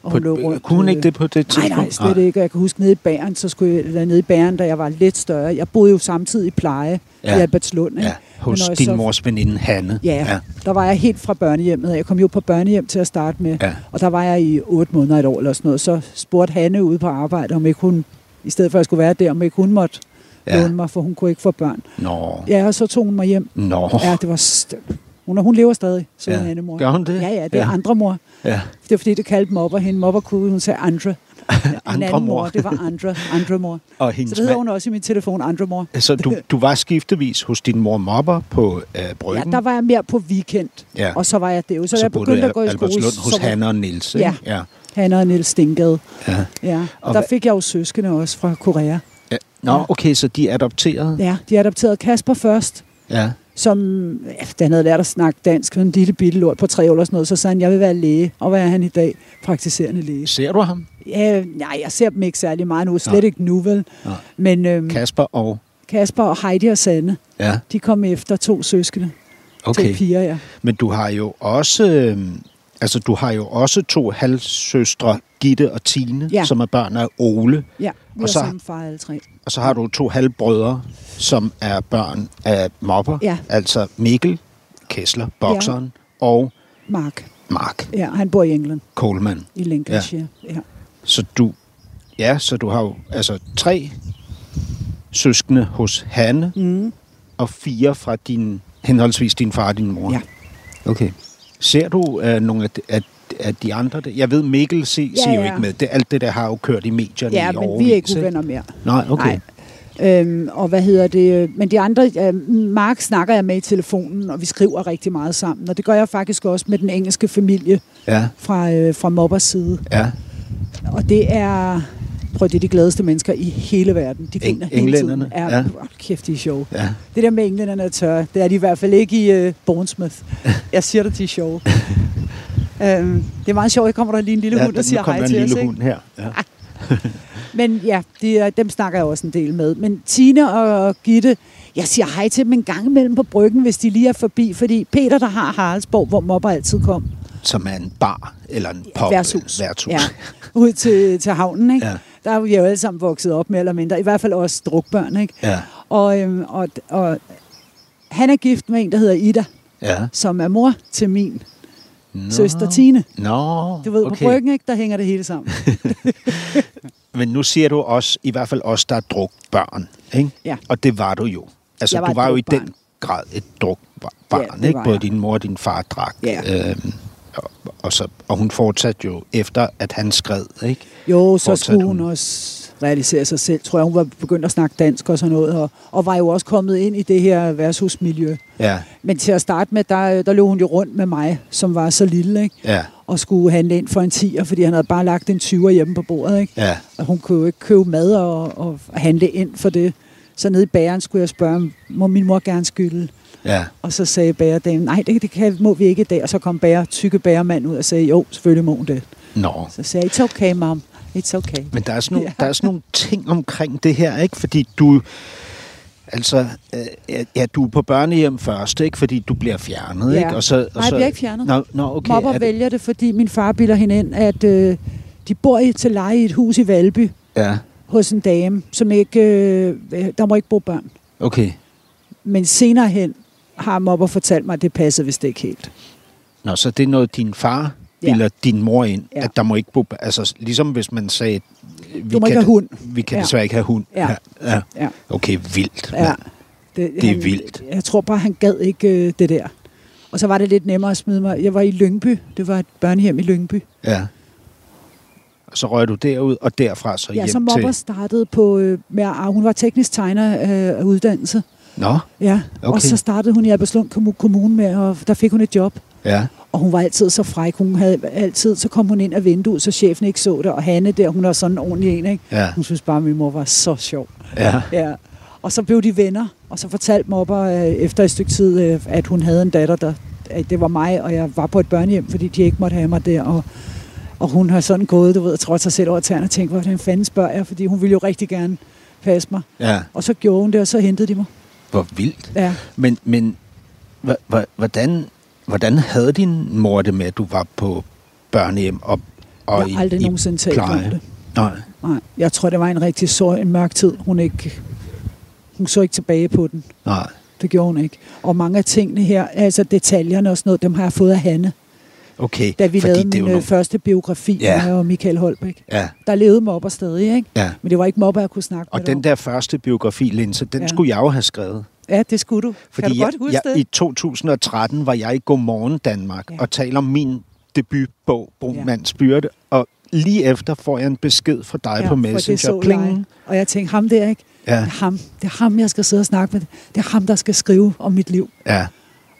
Og På, lå rundt, kunne hun øh, ikke det på det Nej, tidspunkt? nej, slet ikke. Og Jeg kan huske nede i Bæren, så skulle jeg, eller nede i Bæren, da jeg var lidt større. Jeg boede jo samtidig i pleje ja. I Albertslund. ikke? Ja, hos din så- mors veninde Hanne. Ja, ja, der var jeg helt fra børnehjemmet. Jeg kom jo på børnehjem til at starte med. Ja. Og der var jeg i otte måneder et år eller sådan noget. Så spurgte Hanne ude på arbejde, om ikke hun, i stedet for at jeg skulle være der, om ikke hun måtte ja. låne mig, for hun kunne ikke få børn. Nå. Ja, og så tog hun mig hjem. Nå. Ja, det var... St- hun, hun lever stadig, så Ja. ja. Hanne mor. Gør hun det? Ja, ja, det er Ja. ja. andre mor. Ja. Det var fordi, det kaldte mobber hende. Mobber kunne hun sagde andre. Andre mor. mor, det var andre, andre mor. Og Så det hedder hun også i min telefon, andre mor. Så du, du var skiftevis hos din mor Mopper på øh, Ja, Bryggen? der var jeg mere på weekend, Ja. og så var jeg det. Så, så jeg begyndte at gå i skole. Hos så var- Hanne og Nils, Ja. ja. Hanne og Niels Stinkade. ja. Ja, Og der fik jeg jo søskende også fra Korea. ja. Nå, Ja. okay, så de er adopteret? Ja, de adopterede Kasper først, Ja. Som, ja, han havde lært at snakke dansk, en lille bitte lort på tre år eller sådan noget, så sagde han, jeg vil være læge. Og hvad er han i dag? Praktiserende læge. Ser du ham? Ja, nej, jeg ser dem ikke særlig meget nu, slet Nej. ikke nu vel. Nej. Men øhm, Kasper og... Kasper og Heidi og Sanne, Ja, de kom efter to søskende okay. til piger, ja. Men du har jo også... Øh, altså, du har jo også to halvsøstre, Gitte og Tine, Ja. som er børn af Ole. Ja, vi Og så- samme far alle tre. Og så har du to halvbrødre, som er børn af Mopper. Ja. Altså Mikkel Kessler, bokseren, ja. og Mark, Mark ja, han bor i England, Coleman. i Lincolnshire. Ja. ja. Så du, ja, så du har jo altså tre søskende hos Hanne, Mm. og fire fra din, henholdsvis din far og din mor. Ja. Okay. Ser du uh, nogle af de, af, af de andre? Jeg ved, Mikkel se, ja, Ja, jo ja. ikke med. Det, alt det der har jo kørt i medierne ja, i men årevis, vi er ikke uvenner mere. Nej, okay. Nej. Øhm, og hvad hedder det? Men de andre, øh, Mark snakker jeg med i telefonen, og vi skriver rigtig meget sammen. Og det gør jeg faktisk også med den engelske familie Ja, fra, øh, fra Mobbers side. ja. Og det er, prøv det er de gladeste mennesker i hele verden. De griner hele englænderne? tiden. Ja, Ja. ja. kæft, de er sjove. ja. Det der med englænderne er tørre, det er de i hvert fald ikke i øh, Bournemouth. Jeg siger dig, de er sjove. Øhm, det er meget sjovt, at kommer der lige en lille ja, hund, der nu siger hej der en til os. lille Ikke? hund her. Ja. Men ja, de, er- dem snakker jeg også en del med. Men Tine og Gitte, jeg siger hej til dem en gang imellem på bryggen, hvis de lige er forbi. Fordi Peter, der har Haraldsborg, hvor mobber altid kom, Som er en bar eller en pub. værtshus, værtshus. Ja, ud til, til havnen. Ikke? Ja. Der er vi jo alle sammen vokset op mere eller mindre. I hvert fald også drukbørn. Ikke? ja. Og, øhm, og, og han er gift med en, der hedder Ida, ja. som er mor til min Nå. søster Tine. Nå, Du ved, okay. på bryggen, ikke, der hænger det hele sammen. Men nu siger du også, i hvert fald os, der er druk børn. Ikke? Ja. Og det var du jo. Altså, Jeg var du var jo i drukbarn. den grad et druk barn, Ja, ikke? Både jeg. din mor og din far drak. Ja. Øhm, og, og, så, og hun fortsatte jo efter, at han skred, ikke? Jo, så Fortsatte skulle hun hun? også realisere sig selv, tror jeg. Hun var begyndt at snakke dansk og sådan noget, og, og var jo også kommet ind i det her værtshusmiljø. Ja, Men til at starte med, der, der løb hun jo rundt med mig, som var så lille, ikke? ja, og skulle handle ind for en 10'er, fordi han havde bare lagt en 20'er hjemme på bordet. Ikke? ja. Og hun kunne jo ikke købe mad og, og handle ind for det. Så nede i bageren skulle jeg spørge, må min mor gerne skylde? ja. Og så sagde bagerdamen, nej, det, det kan, må vi ikke i dag. Og så kom bager, tykke bagermand ud og sagde, jo, selvfølgelig må hun det. Nå. Så sagde jeg, it's okay, mom. It's okay. Men der er, sådan nogle, Ja. der er sådan nogle ting omkring det her, ikke? Fordi du... Altså, øh, ja, du er på børnehjem først, ikke? Fordi du bliver fjernet, Ja. ikke? Og så, og Nej, jeg bliver ikke fjernet. Nå, nå okay. Mopper er det- vælger det, fordi min far bilder hende ind, at øh, de bor i, til leje i et hus i Valby Ja, hos en dame, som ikke, øh, der må ikke bo børn. okay. Men senere hen har mobber fortalt mig, at det passer vist ikke helt. Nå, så det er noget, din far Ja. bilder din mor ind, Ja. at der må ikke bo... Altså, ligesom hvis man sagde... Vi Du må kan, ikke have hund. Vi kan Ja. desværre ikke have hund. Ja. ja. Ja. Okay, vildt. Ja. Det, Det er vildt. Jeg tror bare, han gad ikke øh, det der. Og så var det lidt nemmere at smide mig. Jeg var i Lyngby. Det var et børnehjem i Lyngby. ja. Og så røg du derud, og derfra så Ja, hjem så mobber til... startede på... Øh, med, at, hun var teknisk tegner øh, af uddannelse. Nå, Ja. Okay. Og så startede hun i Albertslund Kommu- Kommune med, og der fik hun et job. ja. Og hun var altid så fræk. Hun havde altid, så kom hun ind af vinduet, så chefen ikke så det. Og Hanne der, hun er sådan en ordentlig en, ikke? Ja. Hun synes bare, at min mor var så sjov. Ja. Ja. Og så blev de venner, og så fortalte mobber øh, efter et stykke tid, øh, at hun havde en datter, der, at det var mig, og jeg var på et børnehjem, fordi de ikke måtte have mig der. Og, og hun har sådan gået, du ved, og trådt sig selv over tæerne og tænkt, hvordan fanden spørger jeg, fordi hun ville jo rigtig gerne passe mig. Ja. Og så gjorde hun det, og så hentede de mig. Hvor vildt. Ja. Men, men hva- hva- hvordan, hvordan havde din mor det med, at du var på børnehjem og, og jeg har aldrig nogensinde talt om pleje? det. Nej. Nej, jeg tror, det var en rigtig sår, en mørk tid. Hun, ikke, hun så ikke tilbage på den. Nej. Det gjorde hun ikke. Og mange af tingene her, altså detaljerne og sådan noget, dem har jeg fået af Hanne. Okay. Da vi lavede min øh, nogle- første biografi Ja. med og Michael Holbæk. Ja, Der levede mobber stadig, ikke? ja. Men det var ikke mobber, jeg kunne snakke med Og den der første biografi, Linse, den. Ja. skulle jeg jo have skrevet. Ja, det skulle du. Fordi kan du godt jeg, huske jeg, det? i 2013 var jeg i Godmorgen Danmark ja. Og taler om min debutbog, Brun ja. Byrde. Og lige efter får jeg en besked fra dig ja, på det Messenger. Pling. jeg. Og jeg tænkte, ham der, ikke? Ja, Det er ham. Det er ham, jeg skal sidde og snakke med. Det er ham, der skal skrive om mit liv. ja.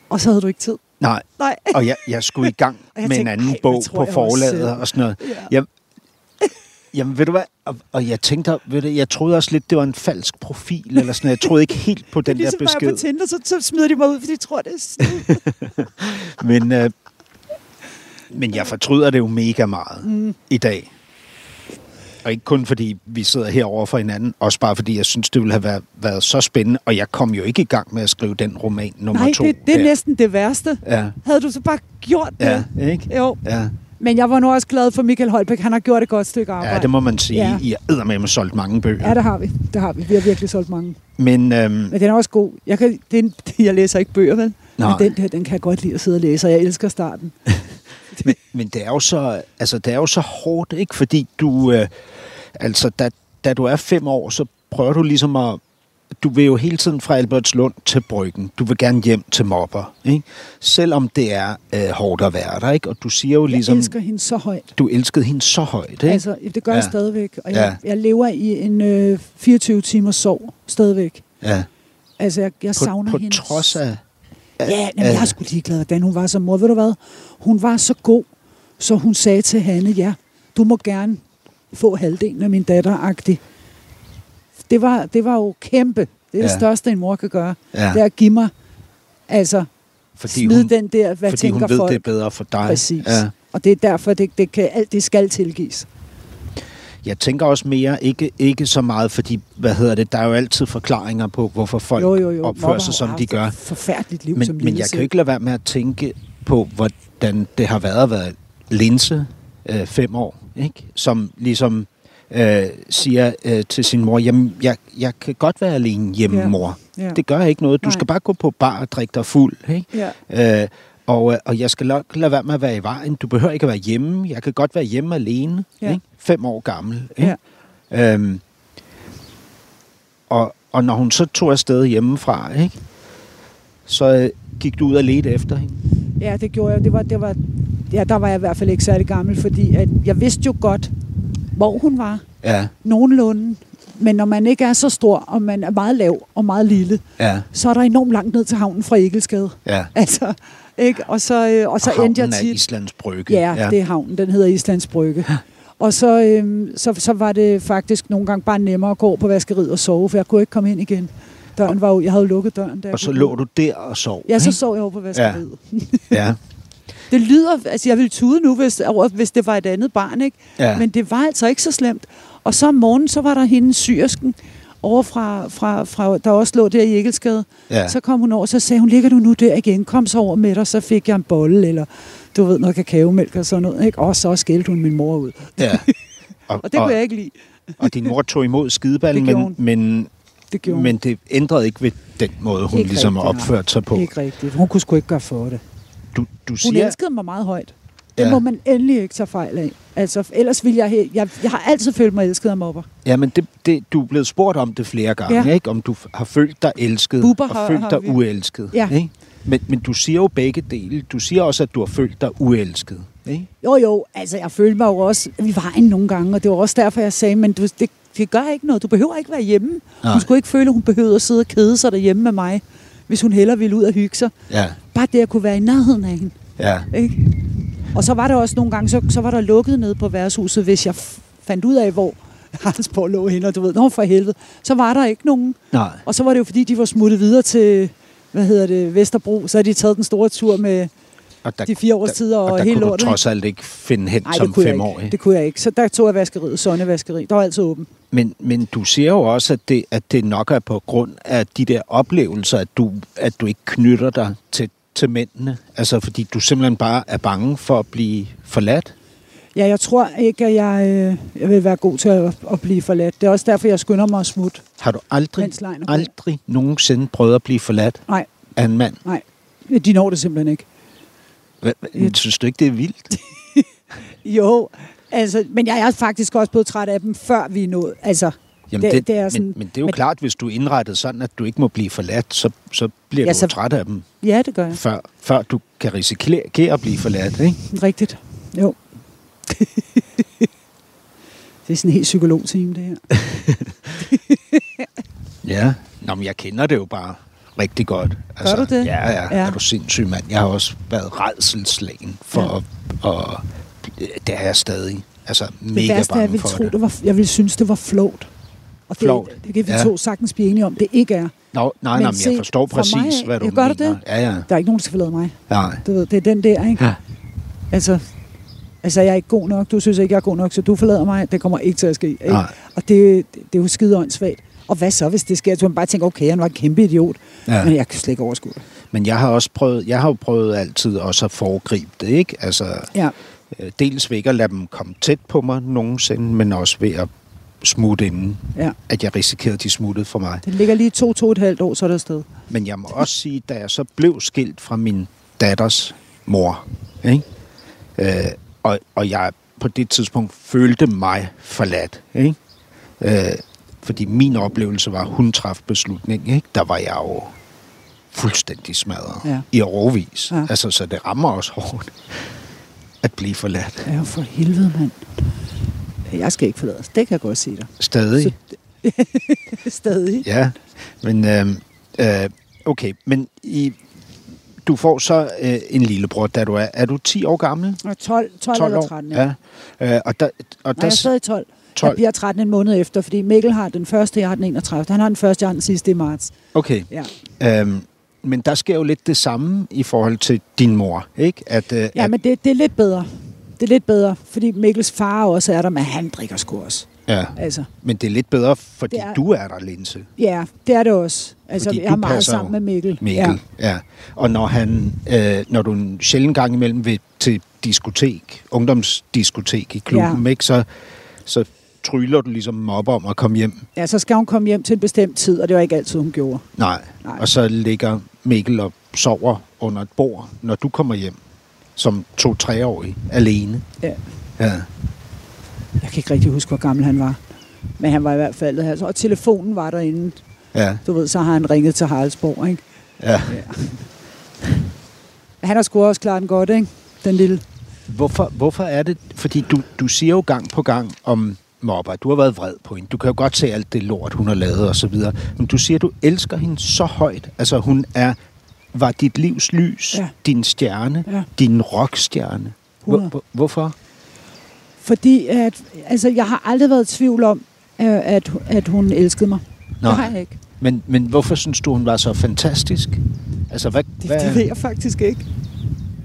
Og så havde du ikke tid. Nej, Nej. og jeg, jeg skulle i gang jeg med en tænkte, anden ej, bog på jeg også selv? og sådan noget. Ja. Jamen, jamen, ved du hvad? Og, og jeg tænkte, ved du, jeg troede også lidt, det var en falsk profil, eller sådan. Jeg troede ikke helt på den der ligesom når jeg er besked. på Tinder, så, så smider de mig ud, fordi de tror, det er. Men, øh, men jeg fortryder det jo mega meget mm. i dag. Og ikke kun fordi vi sidder herover for hinanden, også bare fordi jeg synes, det ville have været, været så spændende, og jeg kom jo ikke i gang med at skrive den roman nummer Nej, to. det, det er der. næsten det værste. Ja, Havde du så bare gjort det? ja, ikke? Jo. Ja. Men jeg var nu også glad for Michael Holbæk. Han har gjort et godt stykke arbejde. ja, det må man sige. Ja. I har med solgt mange bøger. Ja, det har vi. Det har vi. Vi har virkelig solgt mange. Men øhm, Men den er også god. Jeg, kan, det er en, jeg læser ikke bøger, vel? Nej. Men den der, den kan jeg godt lide at sidde og læse, og jeg elsker starten. men, men det er jo så, altså, det er jo så hårdt, ikke? Fordi du, øh, altså, da, da du er fem år, så prøver du ligesom at, du vil jo hele tiden fra Albertslund til Bryggen. Du vil gerne hjem til mobber, ikke? Selvom det er øh, hårdt at være der, ikke? Og du siger jo ligesom, Jeg elsker hende så højt. du elskede hende så højt, ikke? Altså, det gør Ja. jeg stadigvæk. Og jeg, Ja. jeg lever i en øh, 24 timers sov stadigvæk. ja. Altså, jeg, jeg På, savner på hende. trods af... Ja, jamen, af- jeg er sgu ligeglad, hvordan hun var som mor. Ved du hvad? Hun var så god, så hun sagde til Hanne, ja, du må gerne få halvdelen af min datter -agtig. Det var, det var jo kæmpe. Det er ja. Det største, en mor kan gøre. Ja. Det er at give mig, altså, Fordi smide hun, den der, hvad fordi tænker hun ved, folk. det er bedre for dig. Præcis. Ja. Og det er derfor, det, det kan, alt det skal tilgives. Jeg tænker også mere, ikke, ikke så meget, fordi, hvad hedder det, der er jo altid forklaringer på, hvorfor folk jo, jo, jo. opfører sig, som de gør. Forfærdeligt liv Men, som men jeg kan jo ikke lade være med at tænke på, hvordan det har været at være linse øh, fem år, ikke? som ligesom øh, siger øh, til sin mor, jamen, jeg, jeg kan godt være alene hjemme, Ja. mor. Ja. Det gør ikke noget. Du Nej. skal bare gå på bar og drikke dig fuld. Ikke? Ja. Øh, og, øh, og jeg skal nok lade være med at være i vejen. Du behøver ikke at være hjemme. Jeg kan godt være hjemme alene. Ja. Ikke? Fem år gammel. Ikke? Øhm, og, og når hun så tog afsted hjemmefra, ikke? så øh, gik du ud og ledte efter hende. Ja, det gjorde jeg. Det var, det var, ja, der var jeg i hvert fald ikke særlig gammel, fordi at jeg vidste jo godt, hvor hun var. Ja, Nogenlunde. Men når man ikke er så stor, og man er meget lav og meget lille, ja, så er der enormt langt ned til havnen fra Egelsgade. ja. Altså, ikke? Og så, øh, og så og endte jeg havnen er tit... Islands Brygge. Ja, ja, det er havnen. Den hedder Islands Brygge. Og så, øhm, så, så var det faktisk nogle gange bare nemmere at gå på vaskeriet og sove, for jeg kunne ikke komme ind igen. Døren var jo, jeg havde lukket døren. Jeg Og så lå du der og sov. Ja, så sov jeg over på vaskeriet. Ja, Det lyder, altså jeg ville tude nu, hvis, hvis det var et andet barn, ikke? ja. Men det var altså ikke så slemt. Og så om morgenen, så var der hende syrsken over fra, fra, fra, der også lå der i Egelsgade. ja. Så kom hun over, så sagde hun, ligger du nu der igen? Kom så over med dig, så fik jeg en bolle, eller du ved, noget kakaomælk og sådan noget. Ikke? Og så skældte hun min mor ud. ja. Og det kunne jeg ikke lide. og din mor tog imod skideballen, men, men, Det men det ændrede ikke ved den måde, hun Ikke ligesom rigtigt, opførte sig på. Ikke rigtigt. Hun kunne sgu ikke gøre for det. Du, du Hun siger, elskede mig meget højt. Det Ja. må man endelig ikke tage fejl af. Altså, ellers ville jeg, he- jeg... Jeg har altid følt mig elsket af mobber. ja, men det, det, du er blevet spurgt om det flere gange, Ja. ikke? Om du har følt dig elsket Bubber og har- følt dig vi- uelsket. Ja. Ikke? Men, men du siger jo begge dele. Du siger også, at du har følt dig uelsket. Ikke? Jo, jo, altså jeg følte mig jo også i vejen nogle gange, og det var også derfor, jeg sagde, men du, det, det gør ikke noget. Du behøver ikke være hjemme. Nej. Hun skulle ikke føle, at hun behøvede at sidde og kede sig derhjemme med mig, hvis hun hellere ville ud og hygge sig. Ja, Bare det at kunne være i nærheden af hende. ja. Ikke? Og så var der også nogle gange, så, så var der lukket nede på værtshuset, hvis jeg fandt ud af, hvor Haraldsborg lå henne, og du ved, nå for helvede, så var der ikke nogen. Nej. Og så var det jo, fordi de var smuttet videre til, hvad hedder det, Vesterbro, så havde de taget den store tur med Og der, de fire års tid og, og der hele kunne du lortet. trods alt ikke finde hen Nej, som femårig. Det kunne jeg ikke. Så der tog jeg vaskeriet, Sonnevaskeri. Der var altid åben. Men, men du siger jo også, at det, at det nok er på grund af de der oplevelser, at du, at du ikke knytter dig til, til mændene. Altså fordi du simpelthen bare er bange for at blive forladt. Ja, jeg tror ikke, at jeg, øh, jeg vil være god til at, at blive forladt. Det er også derfor, jeg skynder mig at smutte. Har du aldrig, aldrig nogensinde prøvet at blive forladt Nej, af en mand? nej. De når det simpelthen ikke. Hva- Synes du ikke, det er vildt? Jo, altså, men jeg er faktisk også blevet træt af dem, før vi er nået. Altså, Jamen, Det- det, det er men, sådan- men det er jo men- klart, hvis du er indrettet sådan, at du ikke må blive forladt, så, så bliver Ja, du så- træt af dem, ja, det gør jeg. før, før du kan risikere at blive forladt. Ikke? Rigtigt. Jo. det er sådan en helt psykolog-team, det her. Ja. Nå, men jeg kender det jo bare rigtig godt. Altså, du det? Ja, ja, Ja. Er du sindssyg, mand? Jeg har også været redselslagen for Ja. at, og det er jeg stadig. Altså, Det mega værste er, jeg bange ville for tro, det. det var, jeg ville synes, det var flot. Og det, Flovt. det kan vi Ja. to sagtens blive enige om, det ikke er. Nå, nej, Men nej, men jeg forstår præcis, mig hvad du gør du mener. det? Ja, ja. Der er ikke nogen, der skal forlade mig. Nej. Du ved, det er den der, ikke? Ja. Altså, altså, jeg er ikke god nok. Du synes ikke, jeg er god nok, så du forlader mig. Det kommer ikke til at ske. Ikke? Nej. Og det, det, det er jo skide åndssvagt. Og hvad så, hvis det sker? Så man bare tænker, okay, han var en kæmpe idiot. Ja. Men jeg kan slet ikke overskue det. Men jeg har også prøvet, jeg har jo prøvet altid også at foregribe det, ikke? Altså, Ja. øh, dels ved ikke at lade dem komme tæt på mig nogensinde, men også ved at smutte inden, ja. at jeg risikerede, at de smuttede for mig. Det ligger lige to, to et halvt år, så er der afsted. Men jeg må også sige, da jeg så blev skilt fra min datters mor, ikke? Øh, og, og jeg på det tidspunkt følte mig forladt, ikke? Øh, fordi min oplevelse var, at hun traf beslutning, ikke? Der var jeg jo fuldstændig smadret Ja. i overvis. Ja. Altså, så det rammer også hårdt at blive forladt. Ja, for helvede, mand. Jeg skal ikke forlades. Det kan jeg godt sige dig. Stadig. Stadig. Ja, men øh, øh, okay, men i, du får så øh, en lillebror, da du er, er du 10 år gammel? Og 12, 12, 12 eller 13, ja. ja. Øh, og der, og Nej, der, jeg er stadig 12. 12. Jeg bliver 13 en måned efter, fordi Mikkel har den første, jeg har den 31. Han har den første, jeg har den sidste i marts. okay, Ja, øhm, men der sker jo lidt det samme i forhold til din mor, ikke? At, øh, ja at, men det, det er lidt bedre. Det er lidt bedre, fordi Mikkels far også er der, men han drikker sgu også. ja, Altså, men det er lidt bedre, fordi Det er- du er der, Linse. ja, det er det også. Altså, Fordi jeg er meget sammen med Mikkel. Mikkel, ja. ja. Og når, han, øh, når du en sjældent gang imellem vil til diskotek, ungdomsdiskotek i klubben, Ja. ikke, så, så tryller du ligesom mobber om at komme hjem. Ja. ja, så skal hun komme hjem til en bestemt tid, og det var ikke altid, hun gjorde. Nej. Nej. Og så ligger Mikkel og sover under et bord, når du kommer hjem som to-treårig alene. Ja. Ja. Jeg kan ikke rigtig huske, hvor gammel han var. Men han var i hvert fald... Altså, og telefonen var derinde. Ja. Du ved, så har han ringet til Haraldsborg, ikke? Ja. Han har sgu også klaret den godt, ikke? Den lille. Hvorfor, hvorfor er det? Fordi du, du siger jo gang på gang om mobber. Du har været vred på hende. Du kan jo godt se alt det lort, hun har lavet og så videre. Men du siger, du elsker hende så højt. Altså hun er, var dit livs lys, Ja. din stjerne, Ja. din rockstjerne. Hvor, 100. hvor, hvorfor? Fordi at, altså, jeg har aldrig været i tvivl om, øh, at, at hun elskede mig. Nå. Det har jeg ikke. Men, men hvorfor synes du, hun var så fantastisk? Altså, hvad, Det, hvad, det ved jeg faktisk ikke.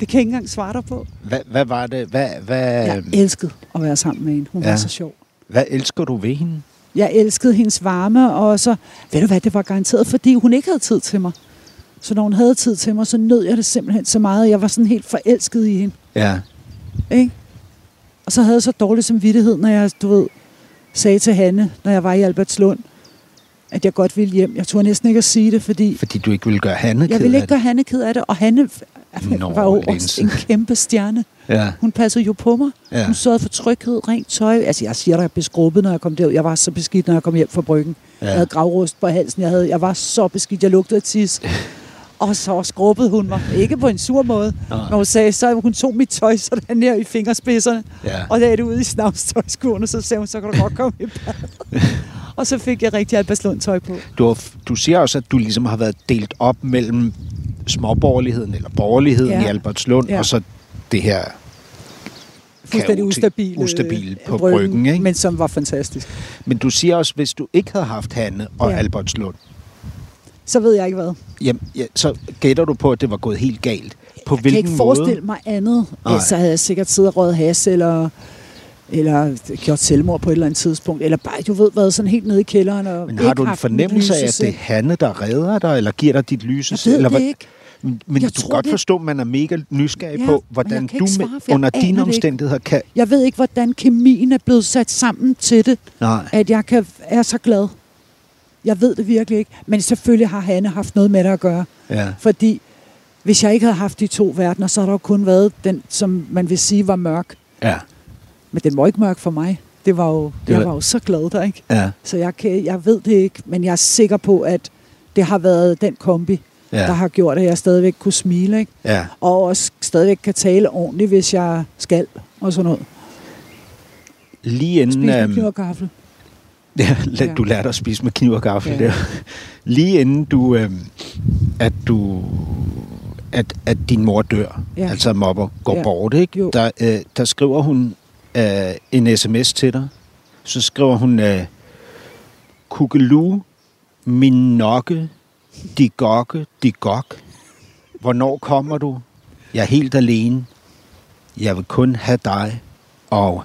Det kan jeg ikke engang svare dig på. hvad, hvad var det? Hvad, hvad, Jeg elskede at være sammen med hende. Hun. Ja. var så sjov. Hvad elsker du ved hende? Jeg elskede hendes varme, og så, ved du hvad, det var garanteret, fordi hun ikke havde tid til mig. Så når hun havde tid til mig, så nød jeg det simpelthen så meget. Jeg var sådan helt forelsket i hende. Ja. Ikke? Og så havde jeg så dårlig samvittighed, når jeg, du ved, sagde til Hanne, når jeg var i Albertslund, at jeg godt ville hjem. Jeg turde næsten ikke at sige det, fordi Fordi du ikke ville gøre Hanne jeg ked ville af ikke gøre Hanne ked af det. Og Hanne Nå, var jo også en kæmpe stjerne. det. Ja. Hun passede jo på mig. Ja. Hun sørgede for tryghed, rent tøj. Altså, jeg siger dig, jeg blev skrubbet, når jeg kom derud. Jeg var så beskidt, når jeg kom hjem fra bryggen. Ja. Jeg havde gravrust på halsen. Jeg, havde, jeg var så beskidt, jeg lugtede tis. Og så skrubbede hun mig. Ikke på en sur måde. Nej. Når hun sagde, så hun tog mit tøj sådan her i fingerspidserne. Ja. Og lagde det ud i snavstøjskurven, og så sagde hun, så kan du godt komme i bad. og så fik jeg rigtig Albertslund tøj på. Du, har, du siger også, at du ligesom har været delt op mellem småborgerligheden, eller borgerligheden ja. I Albertslund, ja. Og så det her Fuldstændig ustabil, ustabil på bryggen, ikke? Men som var fantastisk. Men du siger også, hvis du ikke havde haft Hanne og. Ja. Albertslund, Så ved jeg ikke hvad. jamen, ja, så gætter du på, at det var gået helt galt. På jeg kan hvilken ikke forestille måde? mig andet. Nej. Så havde jeg sikkert siddet og røget has, eller, eller gjort selvmord på et eller andet tidspunkt. Eller bare, du ved, været sådan helt nede i kælderen. Og Men har du en fornemmelse af, at det er. Hanne, der redder dig, eller giver dig dit lyse? Jeg ved eller det hvad- ikke. Men, men Jeg du kan godt det. forstå, at man er mega nysgerrig Ja, på, hvordan kan du med, svare, under dine det ikke. omstændigheder kan... Jeg ved ikke, hvordan kemien er blevet sat sammen til det, Nej. at jeg kan, er så glad. Jeg ved det virkelig ikke. Men selvfølgelig har Hanne haft noget med det at gøre. Ja. Fordi hvis jeg ikke havde haft de to verdener, så har der jo kun været den, som man vil sige var mørk. Ja. Men den var ikke mørk for mig. Det var jo, Det jeg var- jo så glad der, ikke? Ja. Så jeg, kan, jeg ved det ikke, men jeg er sikker på, at det har været den kombi, Ja. der har gjort, at jeg stadigvæk kunne smile, ikke? ja. Og også stadigvæk kan tale ordentligt, hvis jeg skal, og sådan noget. Lige inden... Spise øhm. Ja, la- du lærte at spise med kniv og gaffel ja. Der. Lige inden du, øhm, at du, at, at din mor dør, ja. Altså mobber, går ja. Ja. bort, ikke? Jo. Der, øh, der skriver hun øh, en sms til dig. Så skriver hun, øh, Kukelu, min nokke, de gokke, de gok. Hvornår kommer du? Jeg er helt alene. Jeg vil kun have dig, og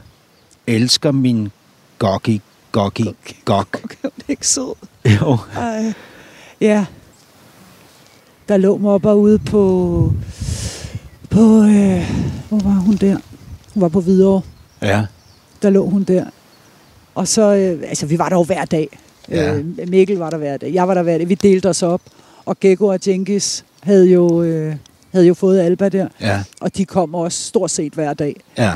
elsker min gokki, gokki, gok. Okay, det er ikke sød. Jo. Ej. Ja. Der lå mobber ude på... På... Øh, hvor var hun der? Hun var på Hvidovre. Ja. Der lå hun der. Og så... Øh, altså, vi var der jo hver dag. Ja. Øh, Mikkel var der hver dag. Jeg var der hver dag. Vi delte os op. Og Gekko og Jenkins havde jo, øh, havde jo fået Alba der. Ja. Og de kom også stort set hver dag. Ja.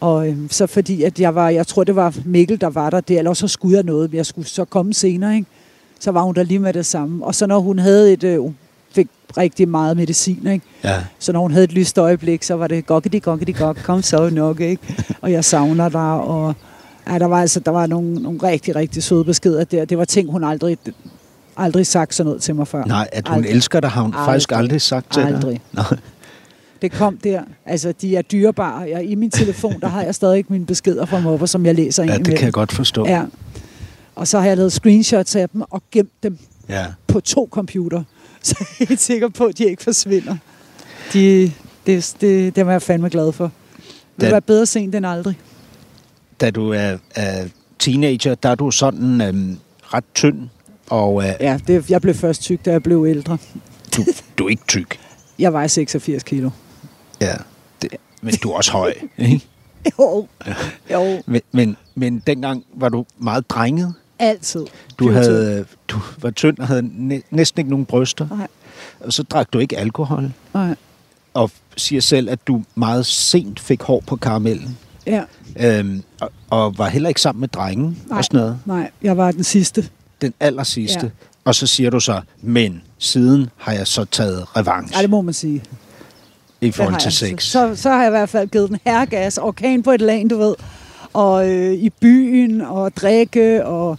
Og øh, så fordi, at jeg var, jeg tror, det var Mikkel, der var der der, eller så skulle jeg noget, men jeg skulle så komme senere, ikke? Så var hun der lige med det samme. Og så når hun havde et, øh, fik rigtig meget medicin, ikke? Ja. Så når hun havde et lyst øjeblik, så var det gokkedi, gokkedi, gok, kom så nok, ikke? Og jeg savner dig, og ja, der var altså, der var nogle, nogle rigtig, rigtig søde beskeder der. Det var ting, hun aldrig, aldrig sagt sådan noget til mig før. Nej, at hun Aldrig. elsker dig, har hun aldrig. faktisk Aldrig. aldrig sagt til dig. Aldrig. Det kom der. Altså, de er dyrebare. Jeg, I min telefon, der har jeg stadig mine beskeder fra mobber, som jeg læser ind Ja, det kan jeg godt forstå. Ja. Og så har jeg lavet screenshots af dem og gemt dem ja. på to computer. Så jeg er helt sikker på, at de ikke forsvinder. De, det, det, dem er jeg fandme glad for. Det vil være bedre sent end aldrig. Da du er, er teenager, der er du sådan øhm, ret tynd, og øh, Ja, det, jeg blev først tyk, da jeg blev ældre. du, du er ikke tyk. Jeg vejer 86 kilo. Ja. Det, men du er også høj, ikke? Jo, jo, Men, men, men dengang var du meget drenget. altid. Du, havde, du var tynd og havde næ- næsten ikke nogen bryster. Nej. Og så drak du ikke alkohol. Nej, Og siger selv, at du meget sent fik hår på karamellen. ja, Øhm, og, og var heller ikke sammen med drengen Nej. og sådan noget. nej, jeg var den sidste. Den aller sidste. Ja. Og så siger du så, men siden har jeg så taget revanche Ja, det må man sige. I forhold til jeg. sex. Så, så har jeg i hvert fald givet den herregas, orkan på et lag, du ved. Og øh, i byen, og drikke, og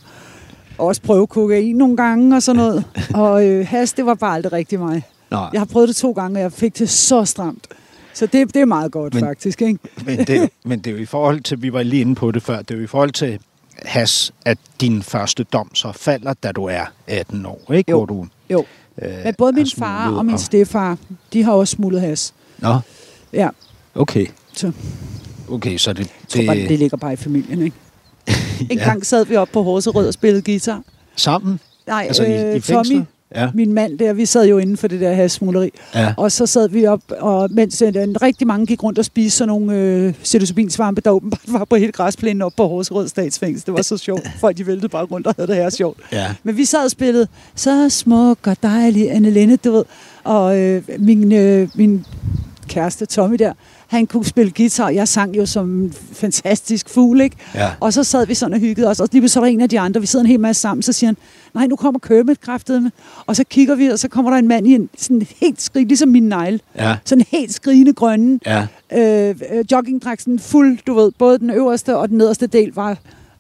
også prøve kokain nogle gange og sådan noget. Og øh, has, det var bare aldrig rigtig mig. Nå, Jeg har prøvet det to gange, og jeg fik det så stramt. Så det, det er meget godt, Men- faktisk. Ikke? men, det, er men det er jo i forhold til, vi var lige inde på det før, det er jo i forhold til has, at din første dom så falder, da du er 18 år, ikke? Jo. Hvor du, Jo. øh, Men både min far og min stefar, de har også smuglet has. Nå, Ja, okay. så Okay, så det... jeg tror bare, det ligger bare i familien, ikke? En gang sad vi op på Horserød og spillede guitar. Sammen? Nej, Altså i, i øh? Tommy, Ja. min mand der, vi sad jo inden for det der hasmugleri. ja. Og så sad vi op, og mens øh, rigtig mange gik rundt og spiste sådan nogle øh, psilocybinsvampe, der åbenbart var på hele græsplænen op på Horserød Statsfængsel. Det var så sjovt. Folk de væltede bare rundt og havde det her sjovt. ja. Men vi sad og spillede så smuk og dejlig Anne Linde, du ved. Og øh, min, øh, min kæreste Tommy der, han kunne spille guitar. Jeg sang jo som en fantastisk fugl, ikke? Ja. Og så sad vi sådan og hyggede os. Og lige så var der en af de andre, vi sidder en hel masse sammen, så siger han, nej, nu kommer Kermit kraftedeme. Og så kigger vi, og så kommer der en mand i en sådan helt skrig, ligesom min negle. Ja. Sådan helt skrigende grønne. Ja. Øh, øh, joggingdragt sådan fuld, du ved, både den øverste og den nederste del var,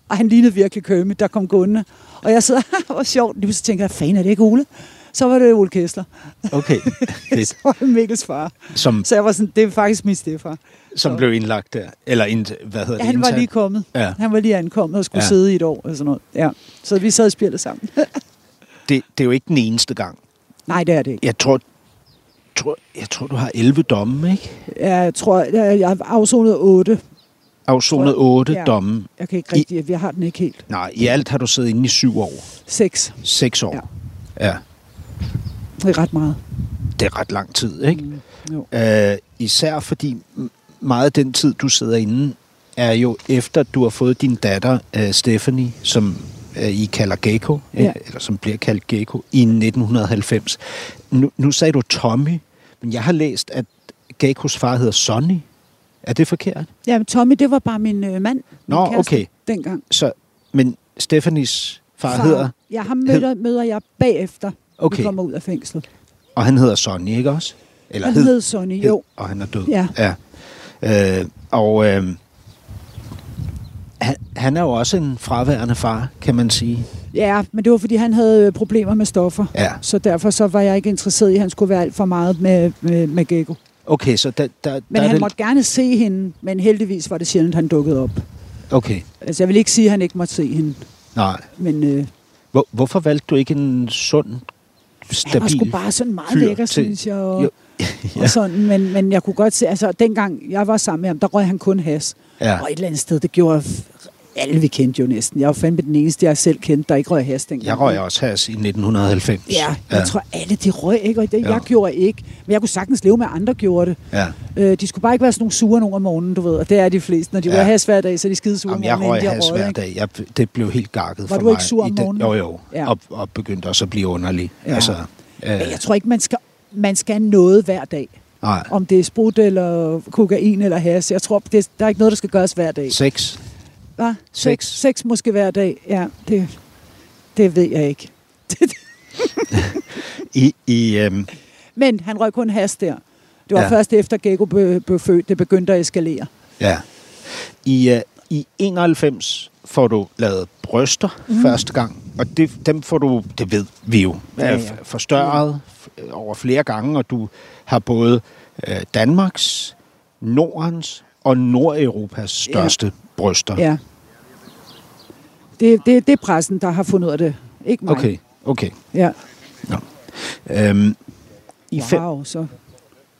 og han lignede virkelig Kermit, der kom gående. Og jeg sidder, hvor sjovt, lige så tænker jeg, fan er det ikke Ole? Så var det Ole Kessler. Okay. Fedt. så var det Mikkels far. Som, Så jeg var sådan, det er faktisk min stefar. som Så- blev indlagt der. Eller ind, hvad hedder Ja, det? han var lige kommet. Ja. Han var lige ankommet og skulle Ja. ja. sidde i et år og sådan noget. Ja. Så vi sad og spillede sammen. Det, det er jo ikke den eneste gang. Nej, det er det ikke. Jeg tror, tror, jeg tror, du har 11 domme, ikke? Jeg tror, jeg, jeg har afsonet otte. Afsonet 8 Ja. domme. Jeg kan ikke rigtig, jeg har den ikke helt. Nej, i alt har du siddet inde i syv år. Seks. 6 år. Ja. ja. Det er ret meget. Det er ret lang tid, ikke? Mm, jo. Øh, især fordi meget af den tid, du sidder inde, er jo efter, du har fået din datter, øh, Stephanie, som øh, I kalder Gecko, ja. Eller som bliver kaldt Gecko, i 1990. Nu, nu sagde du Tommy, men jeg har læst, at Geckos far hedder Sonny. Er det forkert? Ja, men Tommy, det var bare min øh, mand. Min Nå, kæreste okay. Dengang. Så, men Stephanies far, far. hedder, Ja, ham møder, møder jeg bagefter, Okay. kommer ud af fængslet. og han hedder Sonny, ikke også? Eller Han hed Sonny, jo. Og han er død. Ja. ja. Øh, og øh, han, han er jo også en fraværende far, kan man sige. Ja, men det var, fordi han havde øh, problemer med stoffer. Ja. Så derfor så var jeg ikke interesseret i, at han skulle være alt for meget med, med, med Gecko. Okay, så der, der, Men der er han det... måtte gerne se hende, men heldigvis var det sjældent, han dukkede op. Okay, Altså, jeg vil ikke sige, at han ikke måtte se hende, nej. men øh, Hvor, hvorfor valgte du ikke en sund, stabil... han var sgu bare sådan meget lækker, til- synes jeg. Og, Jo, og sådan, men, men jeg kunne godt se, altså dengang jeg var sammen med ham, der røg han kun has. Ja. Og et eller andet sted, det gjorde alle vi kendte jo næsten. Jeg var fandme den eneste, jeg selv kendte, der ikke røg has dengang. Jeg røg også has i 1990. Ja, jeg tror alle de røg ikke, og det, Ja. jeg gjorde ikke. Men jeg kunne sagtens leve med, at andre gjorde det. Ja. Øh, de skulle bare ikke være sådan nogle sure nogen om morgenen, du ved. Og det er de fleste. Når de Ja. ja. has hver dag, så er de skide sure Jamen, jeg morgenen, røg has hver dag. Jeg, det blev helt gakket Var for du mig. ikke sur om morgenen? Jo, jo. Ja. Og, og begyndte også at blive underlig. Ja. Altså, øh, Men jeg tror ikke, man skal, man skal noget hver dag. nej. Om det er sprut eller kokain eller has. Jeg tror, det, der er ikke noget, der skal gøres hver dag. Sex. Hva? Sex. Seks måske hver dag. Ja, det, det ved jeg ikke. I, i, øhm, Men han røg kun has der. Det var Ja. først efter Gecko blev, blev født, det begyndte at eskalere. ja. I, uh, I 91 får du lavet bryster mm. første gang, og det, dem får du, det ved vi jo, Ja, ja, ja. forstørret f- over flere gange, og du har både øh, Danmarks, Nordens og Nordeuropas største ja. bryster. Ja. Det, det, det er pressen, der har fundet ud af det. Ikke mig. Okay, okay. Ja. Øhm, I fem, Wow, så,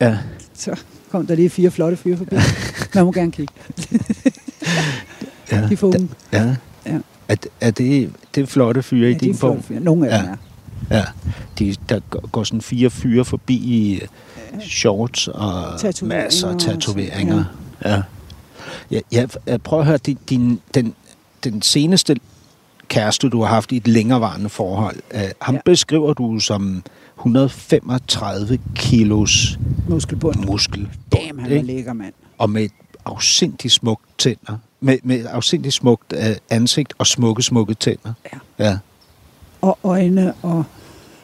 ja, så kom der lige fire flotte fyre forbi. Man må gerne kigge. ja, De får unge. ja. Ja. Er, er det, det er flotte fyre i Ja, de din er fyre. Nogle af Ja. dem er. Ja, de, der går- sådan fire fyre forbi i shorts og masser af og tatoveringer. Ja. Ja, ja, jeg prøver at høre, din, din, den, den seneste kæreste, du har haft i et længerevarende forhold, øh, ham Ja. beskriver du som 135 kilos Muskelbund. muskel. Damn, han var ikke? lækker, mand. Og med et afsindigt smukt tænder. Med, med et afsindigt smukt øh, ansigt og smukke, smukke tænder. Ja. Ja. Og øjne og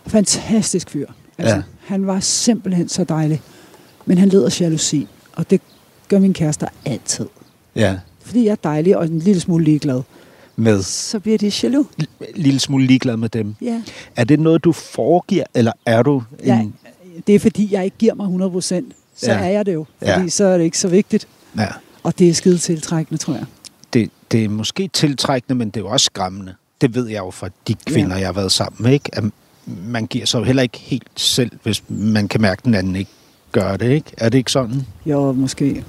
Fantastisk fyr. Altså, Ja. Han var simpelthen så dejlig. Men han led af jalousi, og det gør min kæreste altid. Ja. Fordi jeg er dejlig og en lille smule ligeglad. Med Så bliver de jaloux. lille smule ligeglad med dem. Ja. Er det noget, du foregiver, eller er du en... ja. Det er fordi, jeg ikke giver mig 100 procent. Så Ja. er jeg det jo. Fordi ja. så er det ikke så vigtigt. ja. Og det er skide tiltrækkende, tror jeg. det, det er måske tiltrækkende, men det er jo også skræmmende. Det ved jeg jo fra de kvinder, ja. jeg har været sammen med. Ikke? At man giver sig jo heller ikke helt selv, hvis man kan mærke, at den anden ikke gør det. Ikke? Er det ikke sådan? Jo, måske.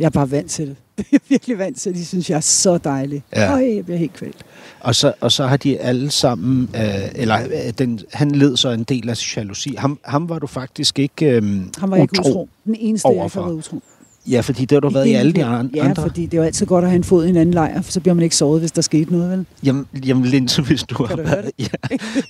Jeg er bare vant til det. Jeg er virkelig vant til det. De synes, jeg er så dejlig. Ja. Øj, jeg bliver helt kvælt. Og så, og så har de alle sammen, øh, eller øh, den, han led så en del af jalousi. Ham, ham var du faktisk ikke øh, Han var ikke utro. Den eneste, jeg ikke overfor. været utro. Ja, fordi det har du været i alle de an- Ja, andre. fordi det er jo altid godt at have en fod i en anden lejr, for så bliver man ikke såret, hvis der skete noget, vel? Jamen, jamen Linse, hvis du har du været... Ja,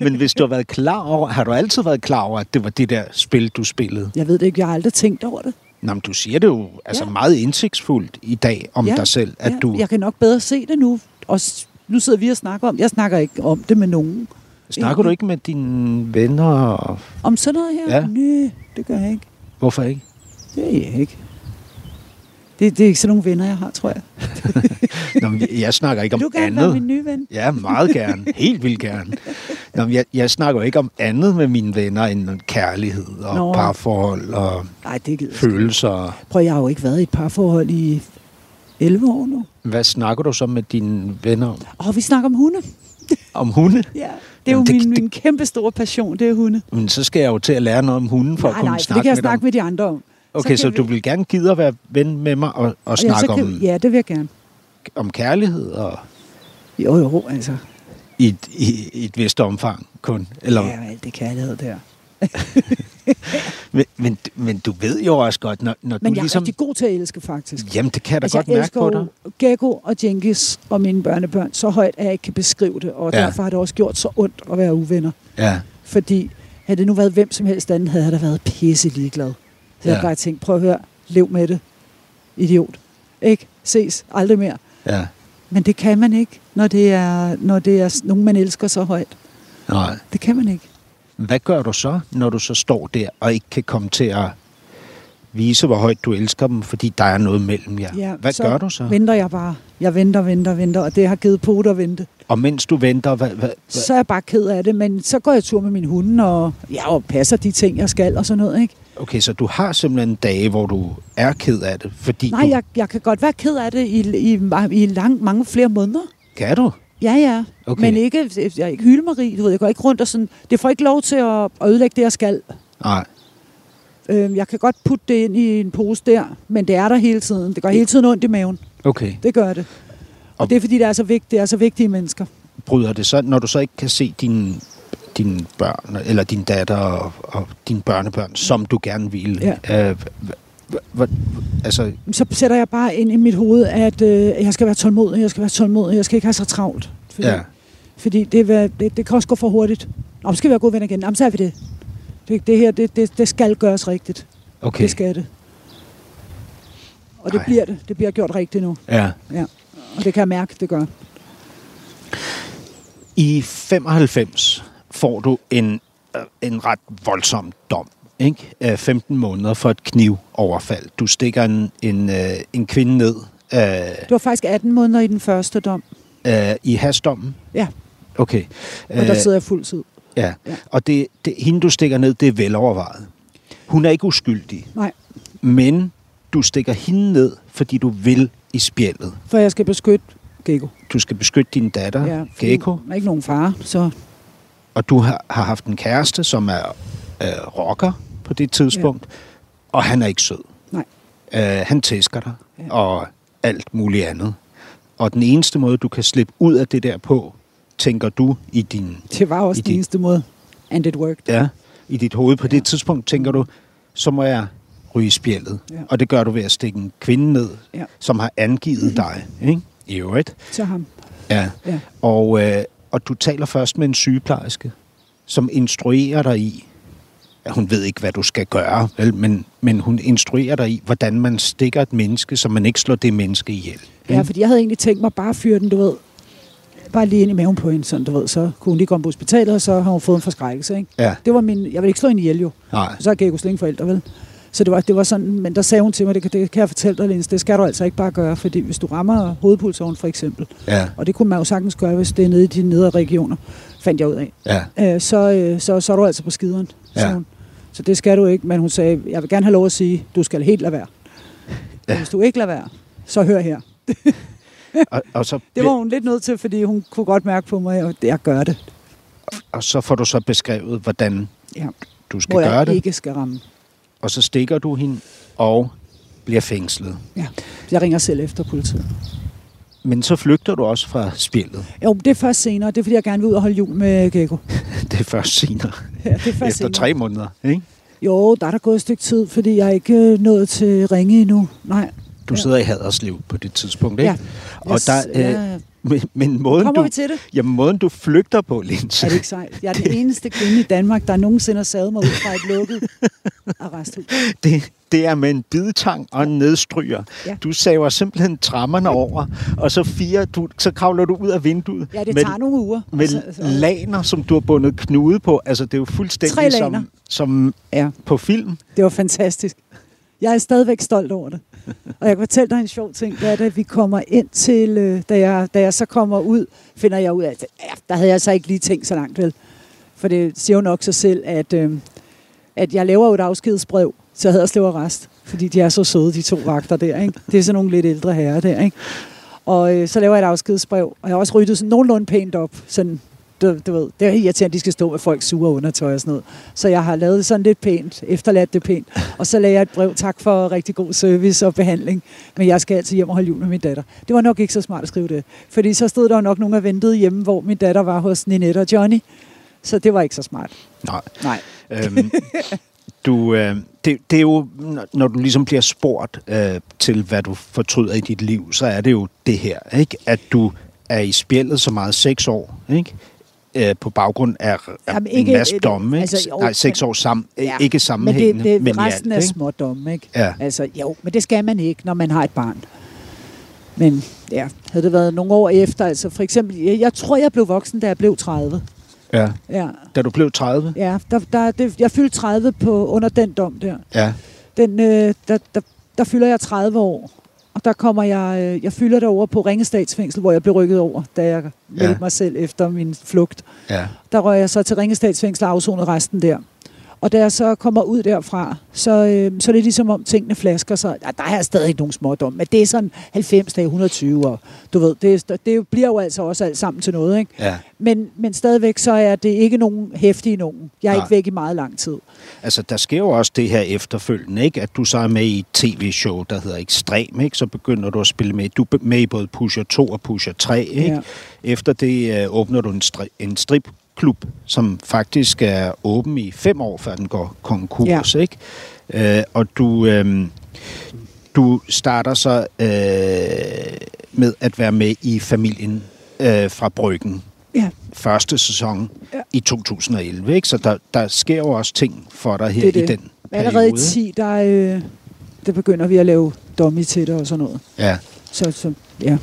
men hvis du har været klar over... Har du altid været klar over, at det var det der spil, du spillede? Jeg ved det ikke, jeg har aldrig tænkt over det. Nå, men du siger det jo altså Ja. meget indsigtsfuldt i dag om ja, dig selv, at ja, du... Jeg kan nok bedre se det nu. Og nu sidder vi og snakker om Jeg snakker ikke om det med nogen. Snakker du ikke med dine venner? Og... Om sådan noget her? Ja. Nej, det gør jeg ikke. Hvorfor ikke? Det er jeg ikke. Det, det er ikke sådan nogle venner, jeg har, tror jeg. Nå, men jeg, jeg snakker ikke om du gerne være andet. min nye ven? Ja, meget gerne. Helt vildt gerne. Nå, men jeg, jeg snakker ikke om andet med mine venner end kærlighed og Nå. parforhold og Nej, det følelser. Prøv, jeg har jo ikke været i et parforhold i 11 år nu. Hvad snakker du så med dine venner om? Og vi snakker om hunde. Om hunde? Ja, det er jo Jamen, min, det- min kæmpe store passion, det er hunde. Men så skal jeg jo til at lære noget om hunden for nej, at kunne nej, snakke det kan jeg med snakke dem. med de andre om. Okay, så, du vi- vil gerne gide at være ven med mig og, og snakke ja, så kan, om, Ja, det vil jeg gerne. om kærlighed og Jo, jo, altså. i et, i, i et vist omfang kun? Eller, Ja, alt det kærlighed der. men, men, men du ved jo også godt, når, når Men du jeg er ligesom... rigtig god til at elske, faktisk. Jamen, det kan jeg da altså, godt jeg mærke på dig. jo Gecko og Jenkins og mine børnebørn så højt, at jeg ikke kan beskrive det. Og ja. derfor har det også gjort så ondt at være uvenner. Ja, Fordi havde det nu været hvem som helst anden, havde jeg da været pisse ligeglad. Så ja. Ja. jeg bare tænkt, prøv at høre, lev med det. Idiot. Ikke? Ses aldrig mere. ja. Men det kan man ikke, når det er, når det er nogen, man elsker så højt. Nej. Det kan man ikke. Hvad gør du så, når du så står der og ikke kan komme til at vise, hvor højt du elsker dem, fordi der er noget mellem jer? Ja, hvad så gør du så? venter jeg bare. Jeg venter, venter, venter, og det har givet på at vente. Og mens du venter, hvad, hvad, hvad? Så er jeg bare ked af det, men så går jeg tur med min hunde, og jeg og passer de ting, jeg skal, og sådan noget, ikke? Okay, så du har simpelthen dage, hvor du er ked af det, fordi Nej, du... jeg, jeg kan godt være ked af det i, i, i lang, mange flere måneder. Kan du? Ja, ja. Okay. Men ikke, jeg er ikke hylemarie, du ved, jeg går ikke rundt og sådan, det får ikke lov til at, at ødelægge det, jeg skal. Nej. Øh, jeg kan godt putte det ind i en pose der, men det er der hele tiden. Det gør hele tiden ondt i maven. Okay. Det gør det. Og, Og- det er fordi, det er så vigtigt. Det er så vigtige mennesker. Bryder det så, når du så ikke kan se dine, dine børn, eller din datter og, og dine børnebørn, som du gerne ville? Ja. Øh, altså, Så sætter jeg bare ind i mit hoved, at øh, jeg skal være tålmodig, jeg skal være tålmodig, jeg skal ikke have så travlt. Fordi, ja. fordi det, vil- det, det kan også gå for hurtigt. Nå, skal vi være gode venner igen. Jamen, så er vi det. Det, det her, det, det, det skal gøres rigtigt. Okay. Det skal det. Og det Ej. bliver det. Det bliver gjort rigtigt nu. Ja. Ja. Og det kan jeg mærke, det gør. I 95 får du en, øh, en ret voldsom dom. Ikke? Øh, 15 måneder for et knivoverfald. Du stikker en, en, øh, en kvinde ned øh, Det var faktisk 18 måneder i den første dom. øh, i hasdommen. Ja, Okay. og der sidder jeg fuld tid. Ja, Ja. og det, det, hende, du stikker ned, det er velovervejet. Hun er ikke uskyldig, Nej, men du stikker hende ned, fordi du vil i spjældet. for jeg skal beskytte Gecko. Du skal beskytte din datter, ja, Gecko, Der er ikke nogen far, så og du har, har haft en kæreste, som er øh, rocker på det tidspunkt, ja. og han er ikke sød. nej. Øh, han tæsker dig, ja. Og alt muligt andet. Og den eneste måde, du kan slippe ud af det der på, tænker du i din Det var også den din- eneste måde. And it worked. ja, i dit hoved. På ja. Det tidspunkt tænker du, så må jeg ryge spjældet. Ja. Og det gør du ved at stikke en kvinde ned, Ja. som har angivet dig. Ikke? I øvrigt. Til ham. Ja. Ja. Og, øh, og du taler først med en sygeplejerske, som instruerer dig i, ja, hun ved ikke, hvad du skal gøre, vel, men, men hun instruerer dig i, hvordan man stikker et menneske, så man ikke slår det menneske ihjel. Ja, fordi jeg havde egentlig tænkt mig bare at fyre den, du ved, bare lige ind i maven på hende, sådan du ved, så kunne hun lige komme på hospitalet, og så har hun fået en forskrækkelse, ikke? Ja. Det var min, jeg vil ikke slå hende ihjel jo, Nej. så kan jeg ikke slænge forældre, vel? Så det var, det var sådan, men der sagde hun til mig, det kan, det kan jeg fortælle dig, Lins, det skal du altså ikke bare gøre, fordi hvis du rammer hovedpulsåren for eksempel, Ja. og det kunne man jo sagtens gøre, hvis det er nede i de nedre regioner, fandt jeg ud af, Ja. øh, så, øh, så, så er du altså på skideren. Ja. sagde hun. Så det skal du ikke, men hun sagde, jeg vil gerne have lov at sige, du skal helt lade være. Ja. Hvis du ikke lader være, så hør her. Og, og, så, Det var hun lidt nødt til, fordi hun kunne godt mærke på mig, at jeg gør det, og så får du så beskrevet, hvordan Ja. du skal hvor gøre jeg det. ikke skal ramme. Og så stikker du hende og bliver fængslet. Ja. Jeg ringer selv efter politiet. Men så flygter du også fra spillet. Jo, det er først senere. Det er, fordi jeg gerne vil ud og holde jul med Gekko. Det er først senere. Ja, det er først Efter senere. tre måneder, ikke? Jo, der er der gået et stykke tid, fordi jeg er ikke øh, nået til ringe endnu. Nej. Du Ja. sidder i Haderslev på det tidspunkt, ikke? Ja. Og der, øh, ja. Men, men måden, Kommer du, vi til det? jamen, måden du flygter på, Linse, Er det ikke sejt? Jeg er den eneste kvinde i Danmark, der nogensinde har savet mig ud fra et lukket arresthus. det, det er med en bidetang og en nedstryger. Ja. Du saver simpelthen trammerne over, og så, fire, du, så kravler du ud af vinduet Ja, det med, tager nogle uger. med Altså, altså, laner, som du har bundet knude på. Altså, det er jo fuldstændig Tre laner. som, som Ja, på film. det var fantastisk. Jeg er stadigvæk stolt over det. Og jeg kan fortælle dig en sjov ting, det er, at vi kommer ind til, øh, da jeg, da jeg så kommer ud, finder jeg ud af, at ja, der havde jeg så ikke lige tænkt så langt vel. For det siger jo nok sig selv, at, øh, at jeg laver jo et afskedsbrev til Haderslev rest, fordi de er så søde, de to vagter der. Ikke? Det er sådan nogle lidt ældre herrer der. Ikke? Og øh, så laver jeg et afskedsbrev, og jeg har også ryddet sådan nogenlunde pænt op, sådan du, du ved, det er irriterende, at de skal stå med folk sure undertøj og sådan noget. Så jeg har lavet det sådan lidt pænt, efterladt det pænt. Og så lagde jeg et brev, tak for rigtig god service og behandling, men jeg skal altid hjem og holde jul med min datter. Det var nok ikke så smart at skrive det, fordi så stod der nok nogen og ventede hjemme, hvor min datter var hos Ninette og Johnny. Så det var ikke så smart. Nej. Nej. Øhm, du, øh, det, det er jo, når- når du ligesom bliver spurgt øh, til, hvad du fortryder i dit liv, så er det jo det her, ikke? At du er i spjældet så meget seks år, ikke? Øh, på baggrund af, af Jamen, en ikke- masse øh, domme, altså, jo, Nej, seks men- år sammen, Ja, ikke Men sammenhængende, det, det, men resten alt, er ikke? smådomme, ikke? Ja. Altså, jo, men det skal man ikke, når man har et barn. Men ja, havde det været nogle år efter, altså for eksempel, jeg, jeg tror, jeg blev voksen, da jeg blev 30. Ja. Ja, Da du blev 30? ja der, der, det, jeg fyldte 30 på, under den dom der. Ja. Den, øh, der, der, der fylder jeg 30 år, der kommer jeg, øh, jeg fylder det over på Ringestatsfængsel, hvor jeg blev rykket over, da jeg meldte Ja. mig selv efter min flugt. Ja. Der røg jeg så til Ringestatsfængsel og afsonede resten der. Og da jeg så kommer ud derfra, så, øh, så er det ligesom om tingene flasker sig. Ja, der er stadig nogen smådom, men det er sådan 90 dage, 120, og du ved, det, det bliver jo altså også alt sammen til noget, ikke? ja. Men, men stadigvæk så er det ikke nogen hæftige nogen. Jeg er Nej. ikke væk i meget lang tid. Altså, der sker jo også det her efterfølgende, ikke? At du så er med i et tv-show, der hedder Ekstrem, ikke? Så begynder du at spille med. Du er med i både Pusher 2 og Pusher 3, ikke? Ja. Efter det øh, åbner du en, stri- en stripklub, som faktisk er åben i fem år, før den går konkurs, ikke? Øh, og du, øh, du starter så øh, med at være med i familien øh, fra Bryggen Ja, første sæson Ja. ja. i 2011, ikke? Så der, der sker jo også ting for dig her Det er i det. den allerede i periode. 10, der, øh, der begynder vi at lave dummy til det og sådan noget. Ja. Så, så ja.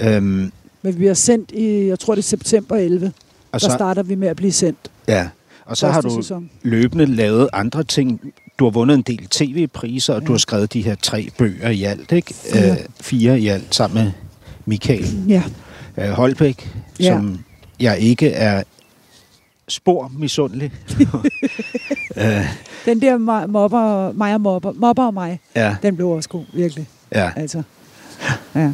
Øhm, Men vi bliver sendt i, jeg tror det er september 11, og der så, starter vi med at blive sendt. ja. Og så har du sæson. løbende lavet andre ting. Du har vundet en del tv-priser, og Ja. du har skrevet de her tre bøger i alt, ikke? Fire. Øh, fire i alt, sammen med Michael Ja, øh, Holbæk, Ja. som jeg ikke er spor misundelig. øh, den der mo- mobber, mig og mobber, mobber og mig, ja, den blev også god, virkelig. ja. Altså, ja.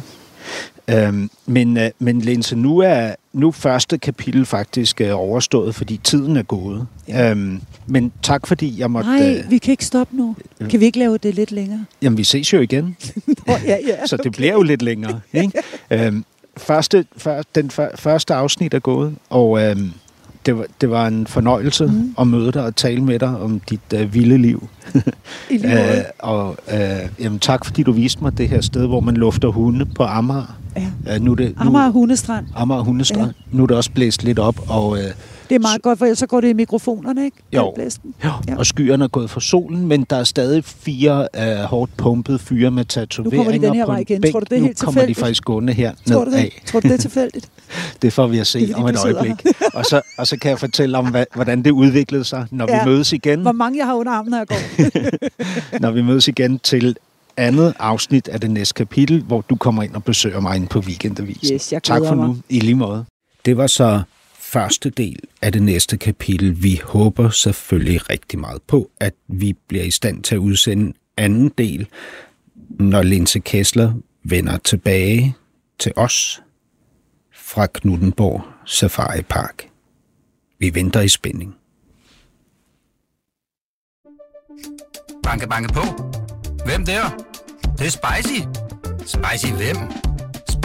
Øhm, men, øh, men Linse, nu er nu første kapitel faktisk øh, overstået, fordi tiden er gået. Ja. Øhm, men tak fordi jeg måtte... Nej, Øh, vi kan ikke stoppe nu. Kan vi ikke lave det lidt længere? jamen, vi ses jo igen, Nå, ja, ja. så det bliver jo lidt længere. Ikke? øhm, første, før, den før, første afsnit er gået, og øhm, det, var, det var en fornøjelse mm. at møde dig og tale med dig om dit øh, vilde liv. I lige måde. Øh, og øh, jamen, tak fordi du viste mig det her sted, hvor man lufter hunde på Amager. Ja. Øh, nu det, nu, Amager Hundestrand. Amager Hundestrand. Ja. Nu er det også blæst lidt op, og øh, Det er meget godt, for ellers så går det i mikrofonerne, ikke? Jo. Blæsten. Ja. Og skyerne er gået for solen, men der er stadig fire uh, hårdt pumpede fyre med tatoveringer kommer de den her på vej en igen. bænk. Tror du, det er nu helt kommer de tilfældigt? faktisk gående her Tror du det? Tror du, det er tilfældigt? Det får vi at se om et øjeblik. og, så, og så kan jeg fortælle om, hvad, hvordan det udviklede sig, når Ja. vi mødes igen. Hvor mange jeg har under armen, når jeg går. når vi mødes igen til andet afsnit af det næste kapitel, hvor du kommer ind og besøger mig inde på Weekendavisen. Yes, jeg tak for mig. nu, i lige måde. Det var så første del af det næste kapitel. Vi håber selvfølgelig rigtig meget på, at vi bliver i stand til at udsende anden del, når Linse Kessler vender tilbage til os fra Knuttenborg Safari Park. Vi venter i spænding. Banke, banke på. Hvem der? Det, det er spicy. Spicy hvem?